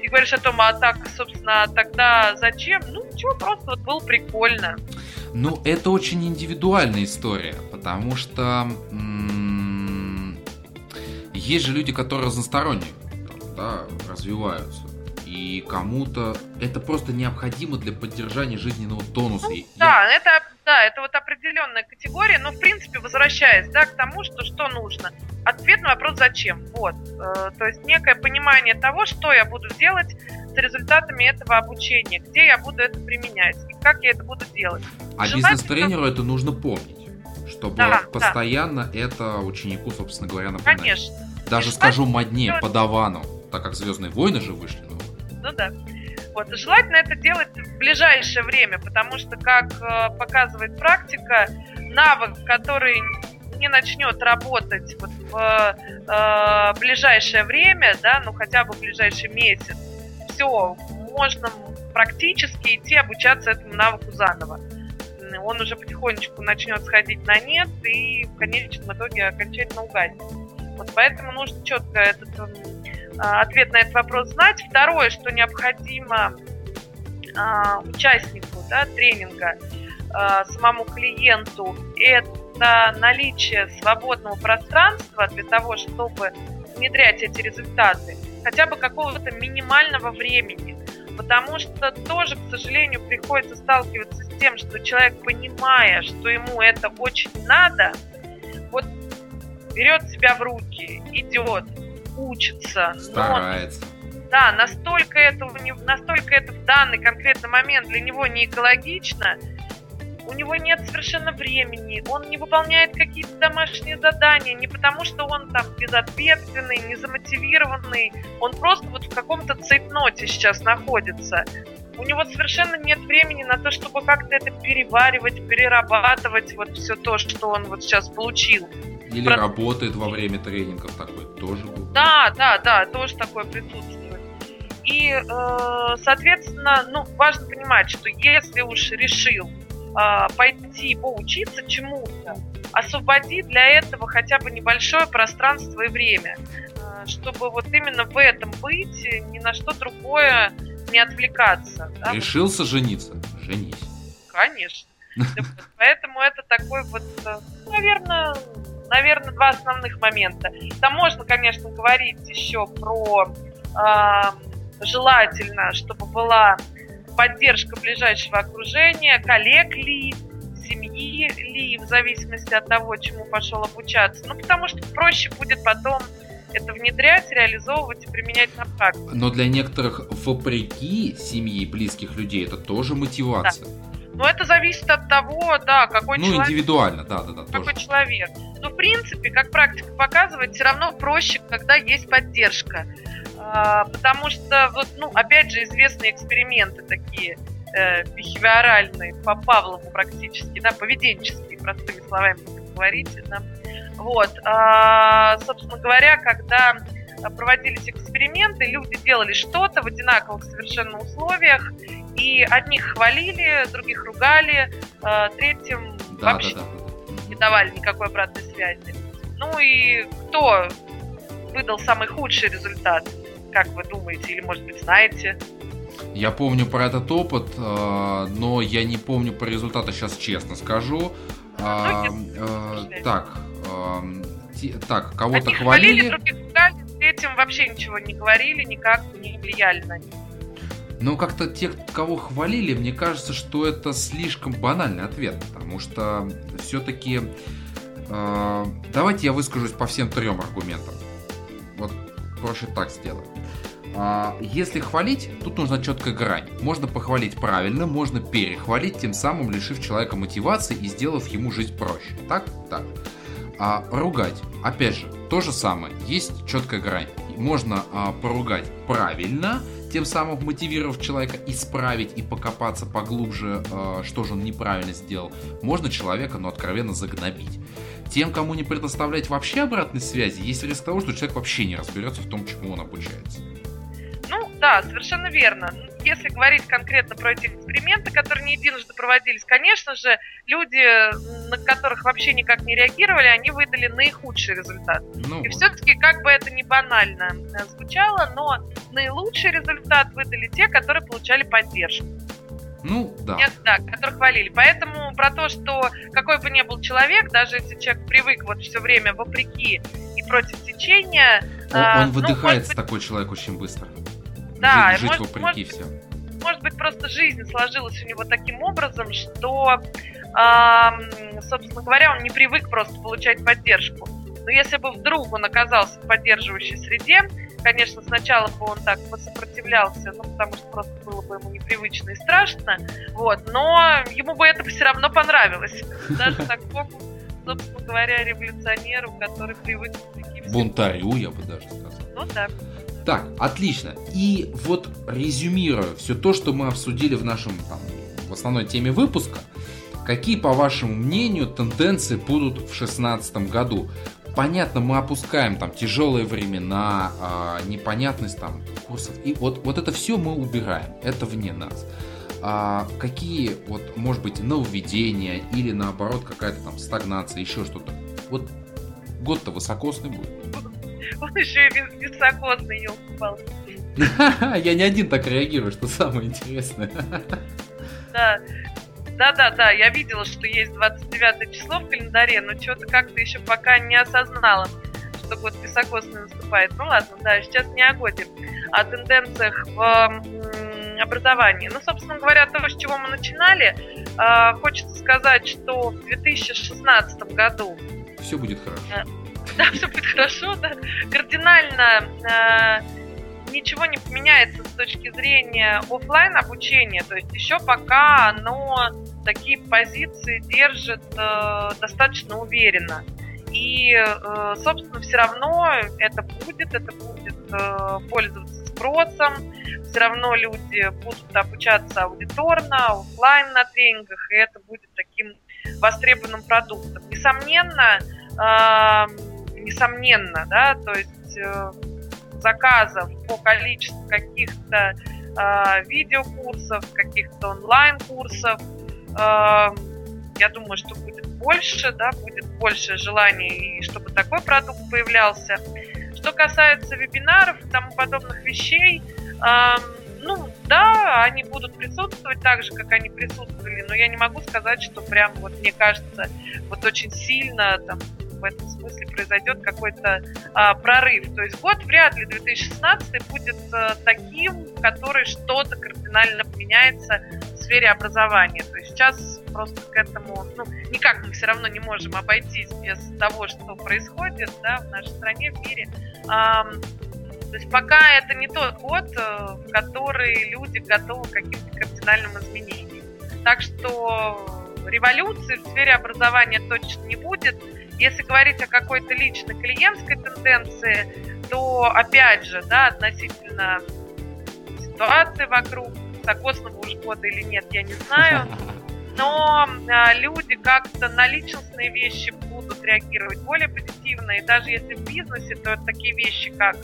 и говоришь о том, а так, собственно, тогда зачем? Ну, ничего, просто вот было прикольно. Ну, это очень индивидуальная история, потому что есть же люди, которые разносторонние, да, развиваются. И кому-то это просто необходимо для поддержания жизненного тонуса. Ну, да, Я... это да, это вот определенная категория, но в принципе возвращаясь, да, к тому, что что нужно. Ответ на вопрос зачем. Вот, э, то есть некое понимание того, что я буду делать с результатами этого обучения, где я буду это применять и как я это буду делать. А бизнес-тренеру это нужно помнить, чтобы да, постоянно да. это ученику, собственно говоря, напоминать. Конечно. Даже скажу моднее, подавану, так как Звездные войны же вышли. Ну, ну да. Вот. желательно это делать в ближайшее время, потому что, как э, показывает практика, навык, который не начнет работать вот в э, ближайшее время, да, ну хотя бы в ближайший месяц, все, можно практически идти обучаться этому навыку заново. Он уже потихонечку начнет сходить на нет и в конечном итоге окончательно угаснет. Вот поэтому нужно четко этот ответ на этот вопрос знать. Второе, что необходимо а, участнику да, тренинга, а, самому клиенту, это наличие свободного пространства для того, чтобы внедрять эти результаты, хотя бы какого-то минимального времени. Потому что тоже, к сожалению, приходится сталкиваться с тем, что человек, понимая, что ему это очень надо, вот берет себя в руки, идет, учится. Старается. Но, да, настолько это, настолько это в данный конкретный момент для него не экологично, у него нет совершенно времени, он не выполняет какие-то домашние задания, не потому что он там безответственный, не замотивированный, он просто вот в каком-то цейтноте сейчас находится. У него совершенно нет времени на то, чтобы как-то это переваривать, перерабатывать, вот все то, что он вот сейчас получил. Или Про... работает во время тренингов такой тоже был. Да, да, да, тоже такое присутствует. И, э, соответственно, ну, важно понимать, что если уж решил э, пойти поучиться чему-то, освободи для этого хотя бы небольшое пространство и время, э, чтобы вот именно в этом быть, ни на что другое не отвлекаться. Да? Решился жениться? Женись. Конечно. Поэтому это такой вот, наверное, наверное, два основных момента. Там можно, конечно, говорить еще про э, желательно, чтобы была поддержка ближайшего окружения, коллег ли, семьи ли, в зависимости от того, чему пошел обучаться. Ну, потому что проще будет потом это внедрять, реализовывать и применять на практике. Но для некоторых вопреки семьи близких людей это тоже мотивация. Да. Но это зависит от того, да, какой ну, человек. Ну, индивидуально, да, да, да. Какой тоже. человек. Но, в принципе, как практика показывает, все равно проще, когда есть поддержка. А, потому что, вот, ну, опять же, известные эксперименты такие. э, бихевиоральный, по Павлову практически, да, поведенческий, простыми словами говорите, да. Вот, а, собственно говоря, когда проводились эксперименты, люди делали что-то в одинаковых совершенно условиях, и одних хвалили, других ругали, э, третьим да, вообще да, да, не давали никакой обратной связи. Ну и кто выдал самый худший результат, как вы думаете, или может быть знаете? Я помню про этот опыт, э, но я не помню про результаты, сейчас честно скажу. А, ну, э, так, так, кого-то хвалили. других третьим вообще ничего не говорили, никак не влияли на них. Но как-то тех, кого хвалили, мне кажется, что это слишком банальный ответ, потому что все-таки э, давайте я выскажусь по всем трем аргументам. Вот проще так сделать. Э, если хвалить, тут нужна четкая грань. Можно похвалить правильно, можно перехвалить, тем самым лишив человека мотивации и сделав ему жизнь проще. Так? Так. А ругать, опять же, то же самое. Есть четкая грань. Можно а, поругать правильно, тем самым мотивировав человека исправить и покопаться поглубже, э, что же он неправильно сделал, можно человека, ну, откровенно загнобить. Тем, кому не предоставлять вообще обратной связи, есть риск того, что человек вообще не разберется в том, чему он обучается. Ну, да, совершенно верно если говорить конкретно про эти эксперименты, которые не единожды проводились, конечно же, люди, на которых вообще никак не реагировали, они выдали наихудший результат. Ну, и все-таки, как бы это ни банально э, звучало, но наилучший результат выдали те, которые получали поддержку. Ну, да. Нет, да, которых хвалили. Поэтому про то, что какой бы ни был человек, даже если человек привык вот все время вопреки и против течения... Он, он ну, выдыхается, быть... такой человек, очень быстро. Да, жить, жить может, вопреки может, всем. Может быть, просто жизнь сложилась у него таким образом, что, э, собственно говоря, он не привык просто получать поддержку. Но если бы вдруг он оказался в поддерживающей среде, конечно, сначала бы он так посопротивлялся, ну, потому что просто было бы ему непривычно и страшно, вот, но ему бы это все равно понравилось. Даже такому, собственно говоря, революционеру, который привык к таким... Бунтарю, я бы даже сказал. Ну да. Так, отлично. И вот резюмируя все то, что мы обсудили в нашем там, в основной теме выпуска, какие, по вашему мнению, тенденции будут в 2016 году? Понятно, мы опускаем там тяжелые времена, э, непонятность там курсов. И вот, вот это все мы убираем. Это вне нас. А какие, вот, может быть, нововведения или наоборот какая-то там стагнация, еще что-то. Вот год-то высокосный будет. Он еще и високосный, елки Я не один так реагирую, что самое интересное. Да. Да, да, да, я видела, что есть 29 число в календаре, но что-то как-то еще пока не осознала, что год високосный наступает. Ну ладно, да, сейчас не о годе, а о тенденциях в образовании. Ну, собственно говоря, то, с чего мы начинали, а, хочется сказать, что в 2016 году... Все будет хорошо. Да, все будет хорошо, да, кардинально э, ничего не поменяется с точки зрения офлайн обучения, то есть еще пока оно такие позиции держит э, достаточно уверенно. И, э, собственно, все равно это будет, это будет э, пользоваться спросом, все равно люди будут обучаться аудиторно, офлайн на тренингах, и это будет таким востребованным продуктом. Несомненно, э, несомненно, да, то есть э, заказов по количеству каких-то э, видеокурсов, каких-то онлайн-курсов, э, я думаю, что будет больше, да, будет больше желаний, чтобы такой продукт появлялся. Что касается вебинаров и тому подобных вещей, э, ну, да, они будут присутствовать так же, как они присутствовали, но я не могу сказать, что прям вот мне кажется, вот очень сильно там в этом смысле произойдет какой-то а, прорыв. То есть год вряд ли 2016 будет а, таким, который что-то кардинально поменяется в сфере образования. То есть сейчас просто к этому, ну, никак мы все равно не можем обойтись без того, что происходит, да, в нашей стране, в мире. А, то есть пока это не тот год, э, в который люди готовы к каким-то кардинальным изменениям. Так что революции в сфере образования точно не будет. Если говорить о какой-то личной клиентской тенденции, то опять же, да, относительно ситуации вокруг, високосного уж года или нет, я не знаю. Но а, люди как-то на личностные вещи будут реагировать более позитивно. И даже если в бизнесе, то такие вещи, как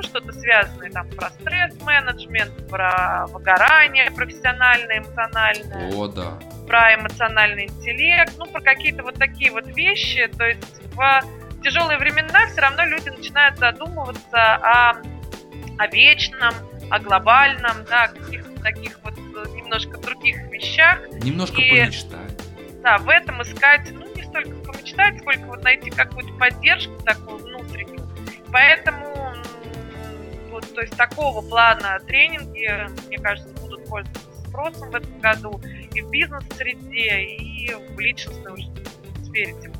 ну, что-то связанное там про стресс-менеджмент, про выгорание профессиональное, эмоциональное. О, да. Про эмоциональный интеллект, ну, про какие-то вот такие вот вещи. То есть в тяжелые времена все равно люди начинают задумываться о, о вечном, о глобальном, да, каких-то таких вот немножко других вещах. Немножко и, помечтать. Да, в этом искать, ну, не столько помечтать, сколько вот найти какую-то поддержку такую внутреннюю. Поэтому, вот, то есть такого плана тренинги, мне кажется, будут пользоваться спросом в этом году и в бизнес-среде, и в личностной уже сфере тем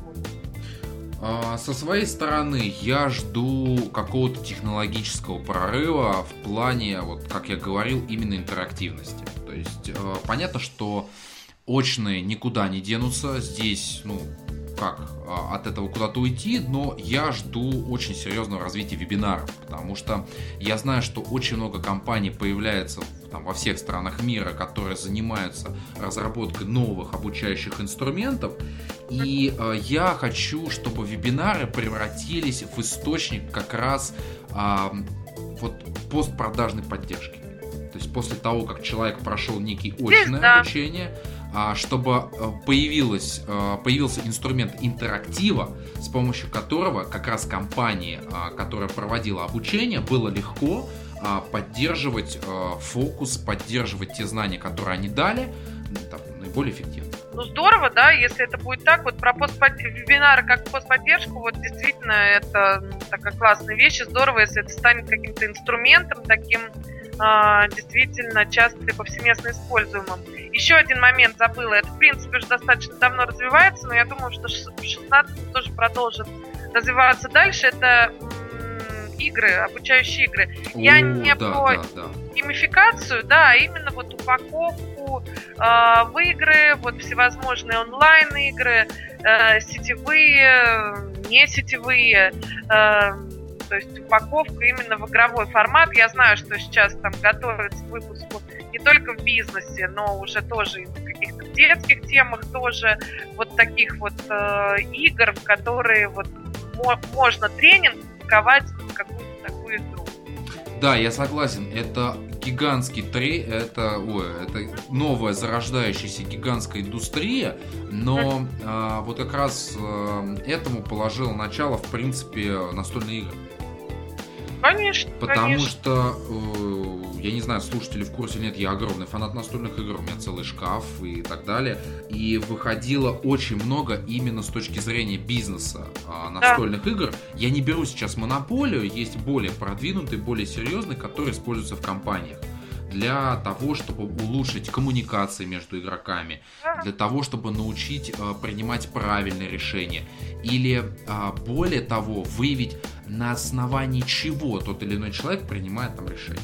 а, со своей стороны я жду какого-то технологического прорыва в плане, вот как я говорил, именно интерактивности. То есть э, понятно, что очные никуда не денутся. Здесь, ну, как а, от этого куда-то уйти, но я жду очень серьезного развития вебинаров, потому что я знаю, что очень много компаний появляется там, во всех странах мира, которые занимаются разработкой новых обучающих инструментов, и э, я хочу, чтобы вебинары превратились в источник как раз э, вот постпродажной поддержки. То есть после того, как человек прошел некий очное да. обучение, чтобы э, появилось, э, появился инструмент интерактива, с помощью которого как раз компании, а, которая проводила обучение, было легко а, поддерживать э, фокус, поддерживать те знания, которые они дали, там, наиболее эффективно. Ну здорово, да, если это будет так, вот про постпод... вебинары как постподдержку, вот действительно это такая классная вещь, здорово, если это станет каким-то инструментом таким действительно часто и повсеместно используемым. Еще один момент забыла. Это, в принципе, уже достаточно давно развивается, но я думаю, что в 16 тоже продолжит развиваться дальше. Это игры, обучающие игры. О, я не да, про да, да. геймификацию, да, а именно вот упаковку э, в игры, вот всевозможные онлайн-игры, э, сетевые, не сетевые. Э, то есть упаковка именно в игровой формат. Я знаю, что сейчас там готовятся к выпуску не только в бизнесе, но уже тоже и в каких-то детских темах тоже вот таких вот э, игр, в которые вот можно тренинг упаковать в какую-то такую игру. Да, я согласен. Это гигантский трей, это, ой, это новая зарождающаяся гигантская индустрия, но э, вот как раз э, этому положил начало, в принципе, настольные игры. Конечно. Потому конечно. что, э, я не знаю, слушатели в курсе нет, я огромный фанат настольных игр, у меня целый шкаф и так далее. И выходило очень много именно с точки зрения бизнеса э, настольных да. игр. Я не беру сейчас монополию, есть более продвинутые, более серьезные, которые используются в компаниях для того, чтобы улучшить коммуникации между игроками, для того, чтобы научить э, принимать правильные решения, или э, более того, выявить на основании чего тот или иной человек принимает там решение.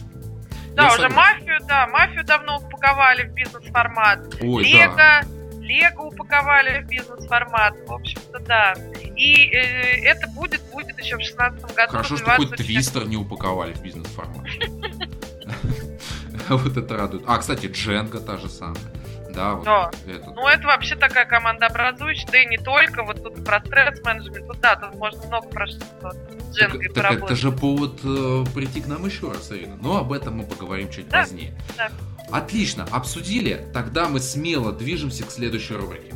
Да, Я уже согласен. мафию, да, мафию давно упаковали в бизнес-формат. Ой, Лего, да. Лего упаковали в бизнес-формат. В общем-то, да. И э, это будет, будет еще в 2016 году. Хорошо, что хоть Твистер не упаковали в бизнес-формат. Вот это радует. А, кстати, Дженга та же самая да, вот да. это. Ну, это вообще такая команда образующая, да и не только, вот тут про стресс-менеджмент, тут, да, тут можно много про что Дженгой так, так это же повод э, прийти к нам еще раз, Ирина. Но об этом мы поговорим чуть да, позднее. Да. Отлично, обсудили, тогда мы смело движемся к следующей рубрике.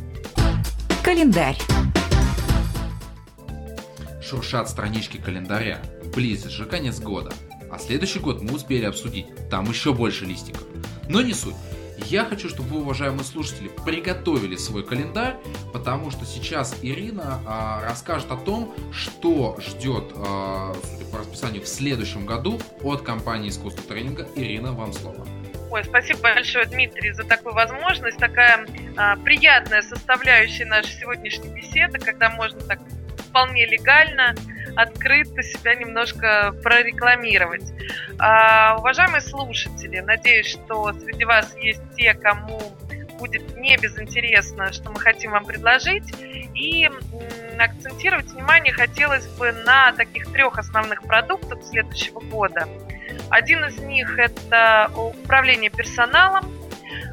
Календарь. Шуршат странички календаря. Близится же конец года. А следующий год мы успели обсудить. Там еще больше листиков. Но не суть. Я хочу, чтобы вы, уважаемые слушатели, приготовили свой календарь, потому что сейчас Ирина а, расскажет о том, что ждет, а, по расписанию, в следующем году от компании искусства тренинга. Ирина, вам слово. Ой, спасибо большое, Дмитрий, за такую возможность. Такая а, приятная составляющая нашей сегодняшней беседы, когда можно так вполне легально открыто себя немножко прорекламировать. А, уважаемые слушатели, надеюсь, что среди вас есть те, кому будет не безинтересно, что мы хотим вам предложить. И акцентировать внимание хотелось бы на таких трех основных продуктах следующего года. Один из них – это управление персоналом.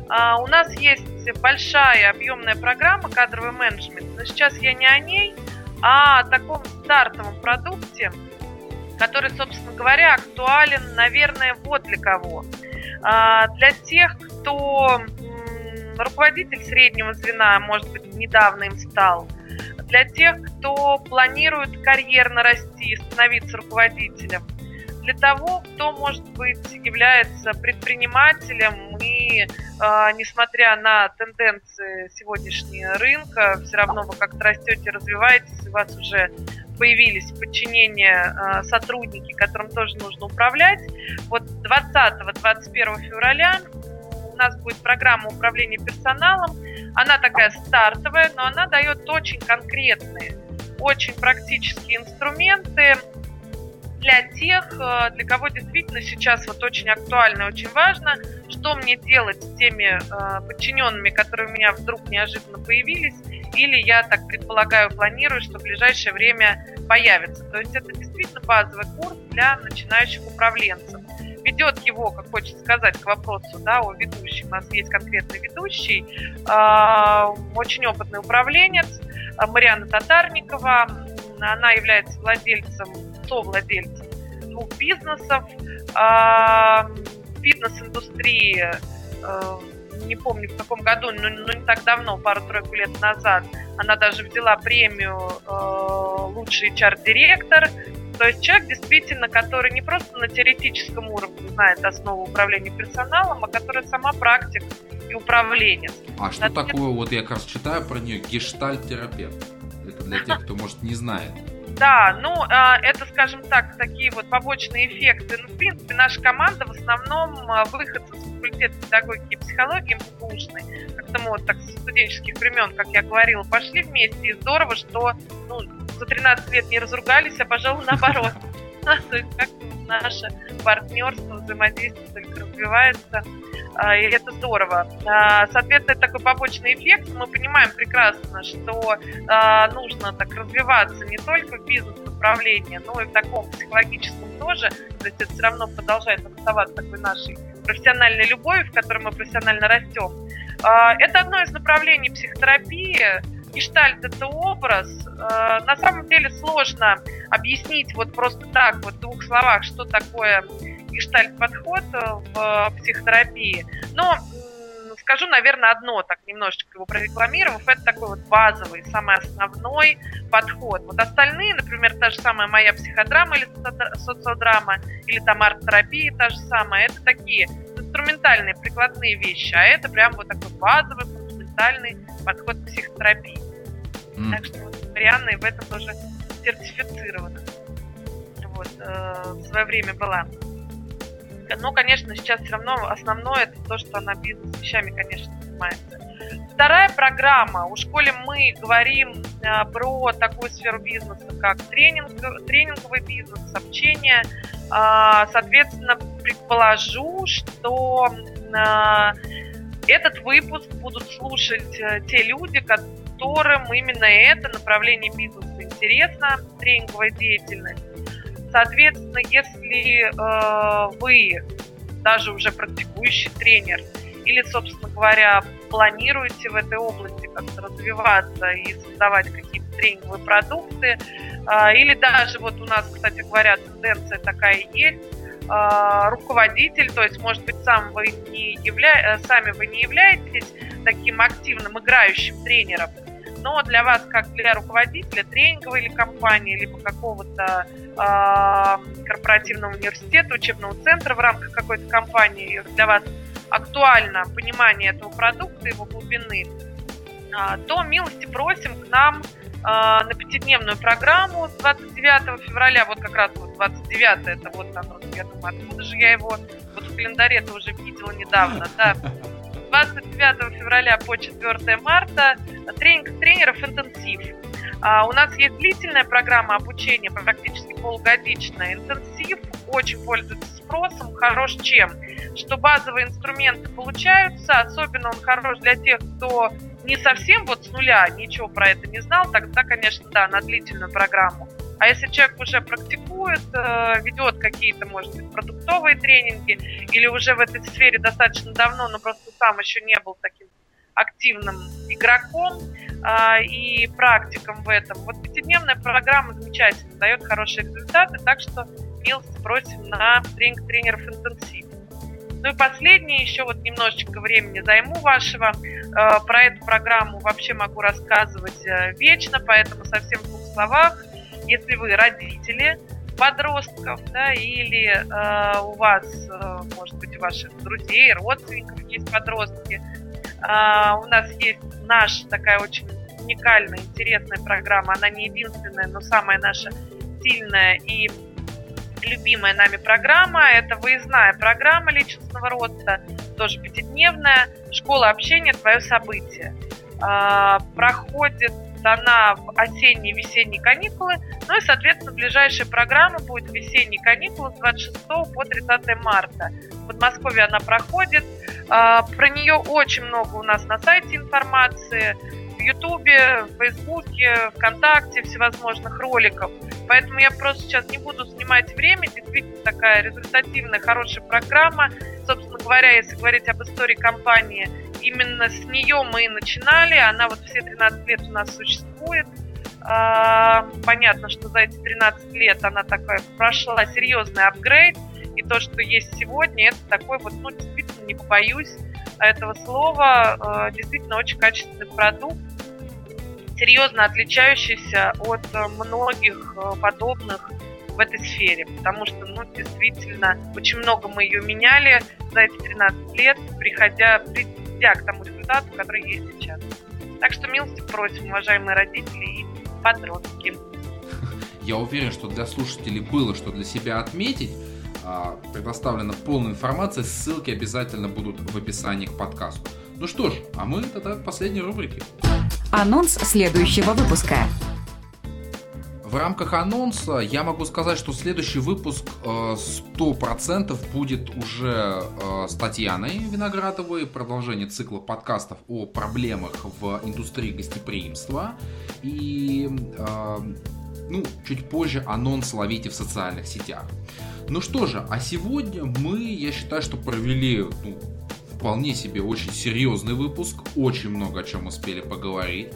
У нас есть большая объемная программа кадровый менеджмент, но сейчас я не о ней, а о таком стартовом продукте, который, собственно говоря, актуален, наверное, вот для кого. Для тех, кто руководитель среднего звена, может быть, недавно им стал, для тех, кто планирует карьерно расти, становиться руководителем, для того, кто, может быть, является предпринимателем и, э, несмотря на тенденции сегодняшнего рынка, все равно вы как-то растете, развиваетесь, у вас уже появились в подчинении э, сотрудники, которым тоже нужно управлять. Вот 20-21 февраля нас будет программа управления персоналом. Она такая стартовая, но она дает очень конкретные, очень практические инструменты для тех, э, для кого действительно сейчас вот очень актуально и очень важно, что мне делать с теми э, подчиненными, которые у меня вдруг неожиданно появились, или я так предполагаю, планирую, что в ближайшее время появится. То есть это действительно базовый курс для начинающих управленцев ведет его, как хочется сказать, к вопросу да, о ведущем. У нас есть конкретный ведущий, э, очень опытный управленец э, Мариана Татарникова. Она является владельцем, совладельцем двух бизнесов. Э, фитнес-индустрии, э, не помню в каком году, но, но не так давно, пару-тройку лет назад, она даже взяла премию э, «Лучший HR-директор» То есть человек действительно, который не просто на теоретическом уровне знает основу управления персоналом, а который сама практик и управленец. А что Над... такое, вот я как раз читаю про нее, гештальт-терапевт? Это для тех, кто, может, не знает. Да, ну, а, это, скажем так, такие вот побочные эффекты. Ну, в принципе, наша команда в основном а, выходцы с факультета педагогики и психологии МГУшной. Как-то мы вот так с студенческих времен, как я говорила, пошли вместе. И здорово, что ну, за 13 лет не разругались, а, пожалуй, наоборот. То есть как наше партнерство, взаимодействие только развивается, а, и это здорово. А, соответственно, это такой побочный эффект. Мы понимаем прекрасно, что а, нужно так развиваться не только в бизнес-направлении, но и в таком психологическом тоже. То есть это все равно продолжает оставаться такой нашей профессиональной любовью, в которой мы профессионально растем. Это одно из направлений психотерапии, гештальт это образ. Э, на самом деле сложно объяснить вот просто так, вот в двух словах, что такое гештальт-подход в психотерапии. Но скажу, наверное, одно, так немножечко его прорекламировав, это такой вот базовый, самый основной подход. Вот остальные, например, та же самая моя психодрама или социодрама, или там арт-терапия та же самая, это такие инструментальные, прикладные вещи, а это прям вот такой базовый, фундаментальный подход к психотерапии. Mm. Так что вот Марианна и в этом тоже сертифицирована. Вот, э, в свое время была. Но, конечно, сейчас все равно основное это то, что она бизнес-вещами, конечно, занимается. Вторая программа. У школе мы говорим э, про такую сферу бизнеса, как тренинг, тренинговый бизнес, общение. Э, соответственно, предположу, что э, этот выпуск будут слушать э, те люди, которым именно это направление бизнеса интересно, тренинговая деятельность. Соответственно, если э, вы даже уже практикующий тренер или, собственно говоря, планируете в этой области как-то развиваться и создавать какие-то тренинговые продукты, э, или даже вот у нас, кстати говоря, тенденция такая есть, э, руководитель, то есть, может быть, сам вы не явля... Э, сами вы не являетесь таким активным играющим тренером, но для вас, как для руководителя тренинговой или компании, либо какого-то э, корпоративного университета, учебного центра в рамках какой-то компании, для вас актуально понимание этого продукта, его глубины, э, то милости просим к нам а, на пятидневную программу с 29 февраля, вот как раз вот 29 это вот оно, я думаю, откуда же я его вот в календаре-то уже видела недавно, да. 29 февраля по 4 марта тренинг тренеров интенсив. А, у нас есть длительная программа обучения, практически полугодичная. Интенсив очень пользуется спросом, хорош чем? Что базовые инструменты получаются, особенно он хорош для тех, кто не совсем вот с нуля ничего про это не знал, тогда, конечно, да, на длительную программу. А если человек уже практикует, э, ведет какие-то, может быть, продуктовые тренинги, или уже в этой сфере достаточно давно, но просто сам еще не был таким активным игроком э, и практиком в этом. Вот пятидневная программа замечательно, дает хорошие результаты, так что милости просим на тренинг тренеров интенсив. Ну и последнее, еще вот немножечко времени займу вашего. Э, про эту программу вообще могу рассказывать э, вечно, поэтому совсем в двух словах. Если вы родители подростков, да, или э, у вас, э, может быть, у ваших друзей, родственников есть подростки, э, у нас есть наша такая очень уникальная, интересная программа. Она не единственная, но самая наша сильная и любимая нами программа. Это выездная программа личностного роста, тоже пятидневная. Школа общения «Твое событие». А, проходит она в осенние и весенние каникулы. Ну и, соответственно, ближайшая программа будет весенние каникулы с 26 по 30 марта. В Подмосковье она проходит. А, про нее очень много у нас на сайте информации в Ютубе, в Фейсбуке, ВКонтакте, всевозможных роликов. Поэтому я просто сейчас не буду снимать время. Действительно такая результативная, хорошая программа. Собственно говоря, если говорить об истории компании, именно с нее мы и начинали. Она вот все 13 лет у нас существует. А, понятно, что за эти 13 лет она такая прошла серьезный апгрейд. И то, что есть сегодня, это такой вот, ну, действительно, не побоюсь этого слова, а, действительно очень качественный продукт серьезно отличающийся от э, многих э, подобных в этой сфере, потому что, ну, действительно, очень много мы ее меняли за эти 13 лет, приходя, придя к тому результату, который есть сейчас. Так что милости просим, уважаемые родители и подростки. Я уверен, что для слушателей было что для себя отметить. А, предоставлена полная информация, ссылки обязательно будут в описании к подкасту. Ну что ж, а мы тогда к последней рубрике. Анонс следующего выпуска. В рамках анонса я могу сказать, что следующий выпуск 100% э, будет уже э, с Татьяной Виноградовой, продолжение цикла подкастов о проблемах в индустрии гостеприимства. И э, ну, чуть позже анонс ловите в социальных сетях. Ну что же, а сегодня мы, я считаю, что провели ну, вполне себе очень серьезный выпуск, очень много о чем успели поговорить.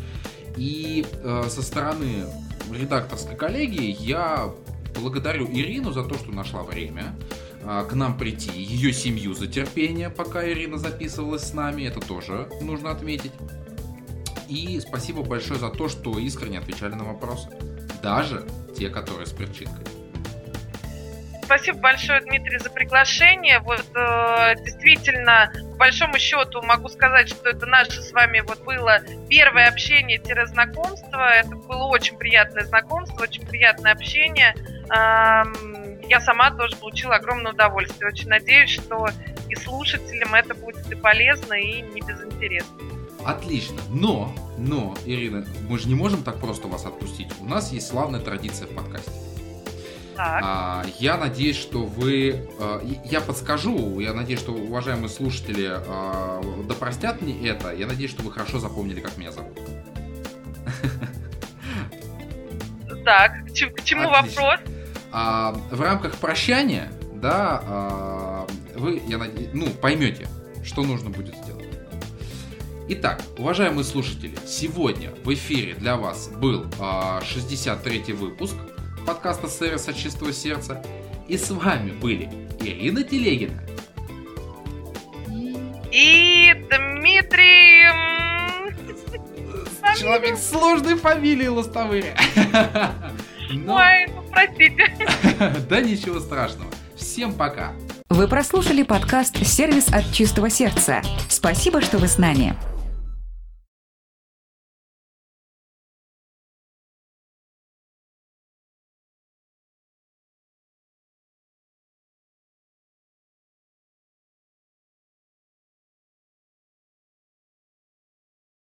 И э, со стороны редакторской коллегии я благодарю Ирину за то, что нашла время э, к нам прийти, ее семью за терпение, пока Ирина записывалась с нами, это тоже нужно отметить. И спасибо большое за то, что искренне отвечали на вопросы. Даже те, которые с перчинкой. Спасибо большое, Дмитрий, за приглашение. Вот э, действительно, по большому счету могу сказать, что это наше с вами вот было первое общение-знакомство. Это было очень приятное знакомство, очень приятное общение. Эм, я сама тоже получила огромное удовольствие. Очень надеюсь, что и слушателям это будет и полезно, и не безинтересно. Отлично. Но, но, Ирина, мы же не можем так просто вас отпустить. У нас есть славная традиция в подкасте. А, я надеюсь, что вы... А, я подскажу, я надеюсь, что уважаемые слушатели да простят мне это. Я надеюсь, что вы хорошо запомнили, как меня зовут. Так, к чему Отлично. вопрос? А, в рамках прощания, да, а, вы, я надеюсь, ну, поймете, что нужно будет сделать. Итак, уважаемые слушатели, сегодня в эфире для вас был а, 63-й выпуск подкаста «Сервис от чистого сердца». И с вами были Ирина Телегина и Дмитрий... Человек с сложной фамилией Лостовыря. Но... Ой, ну простите. Да ничего страшного. Всем пока. Вы прослушали подкаст «Сервис от чистого сердца». Спасибо, что вы с нами.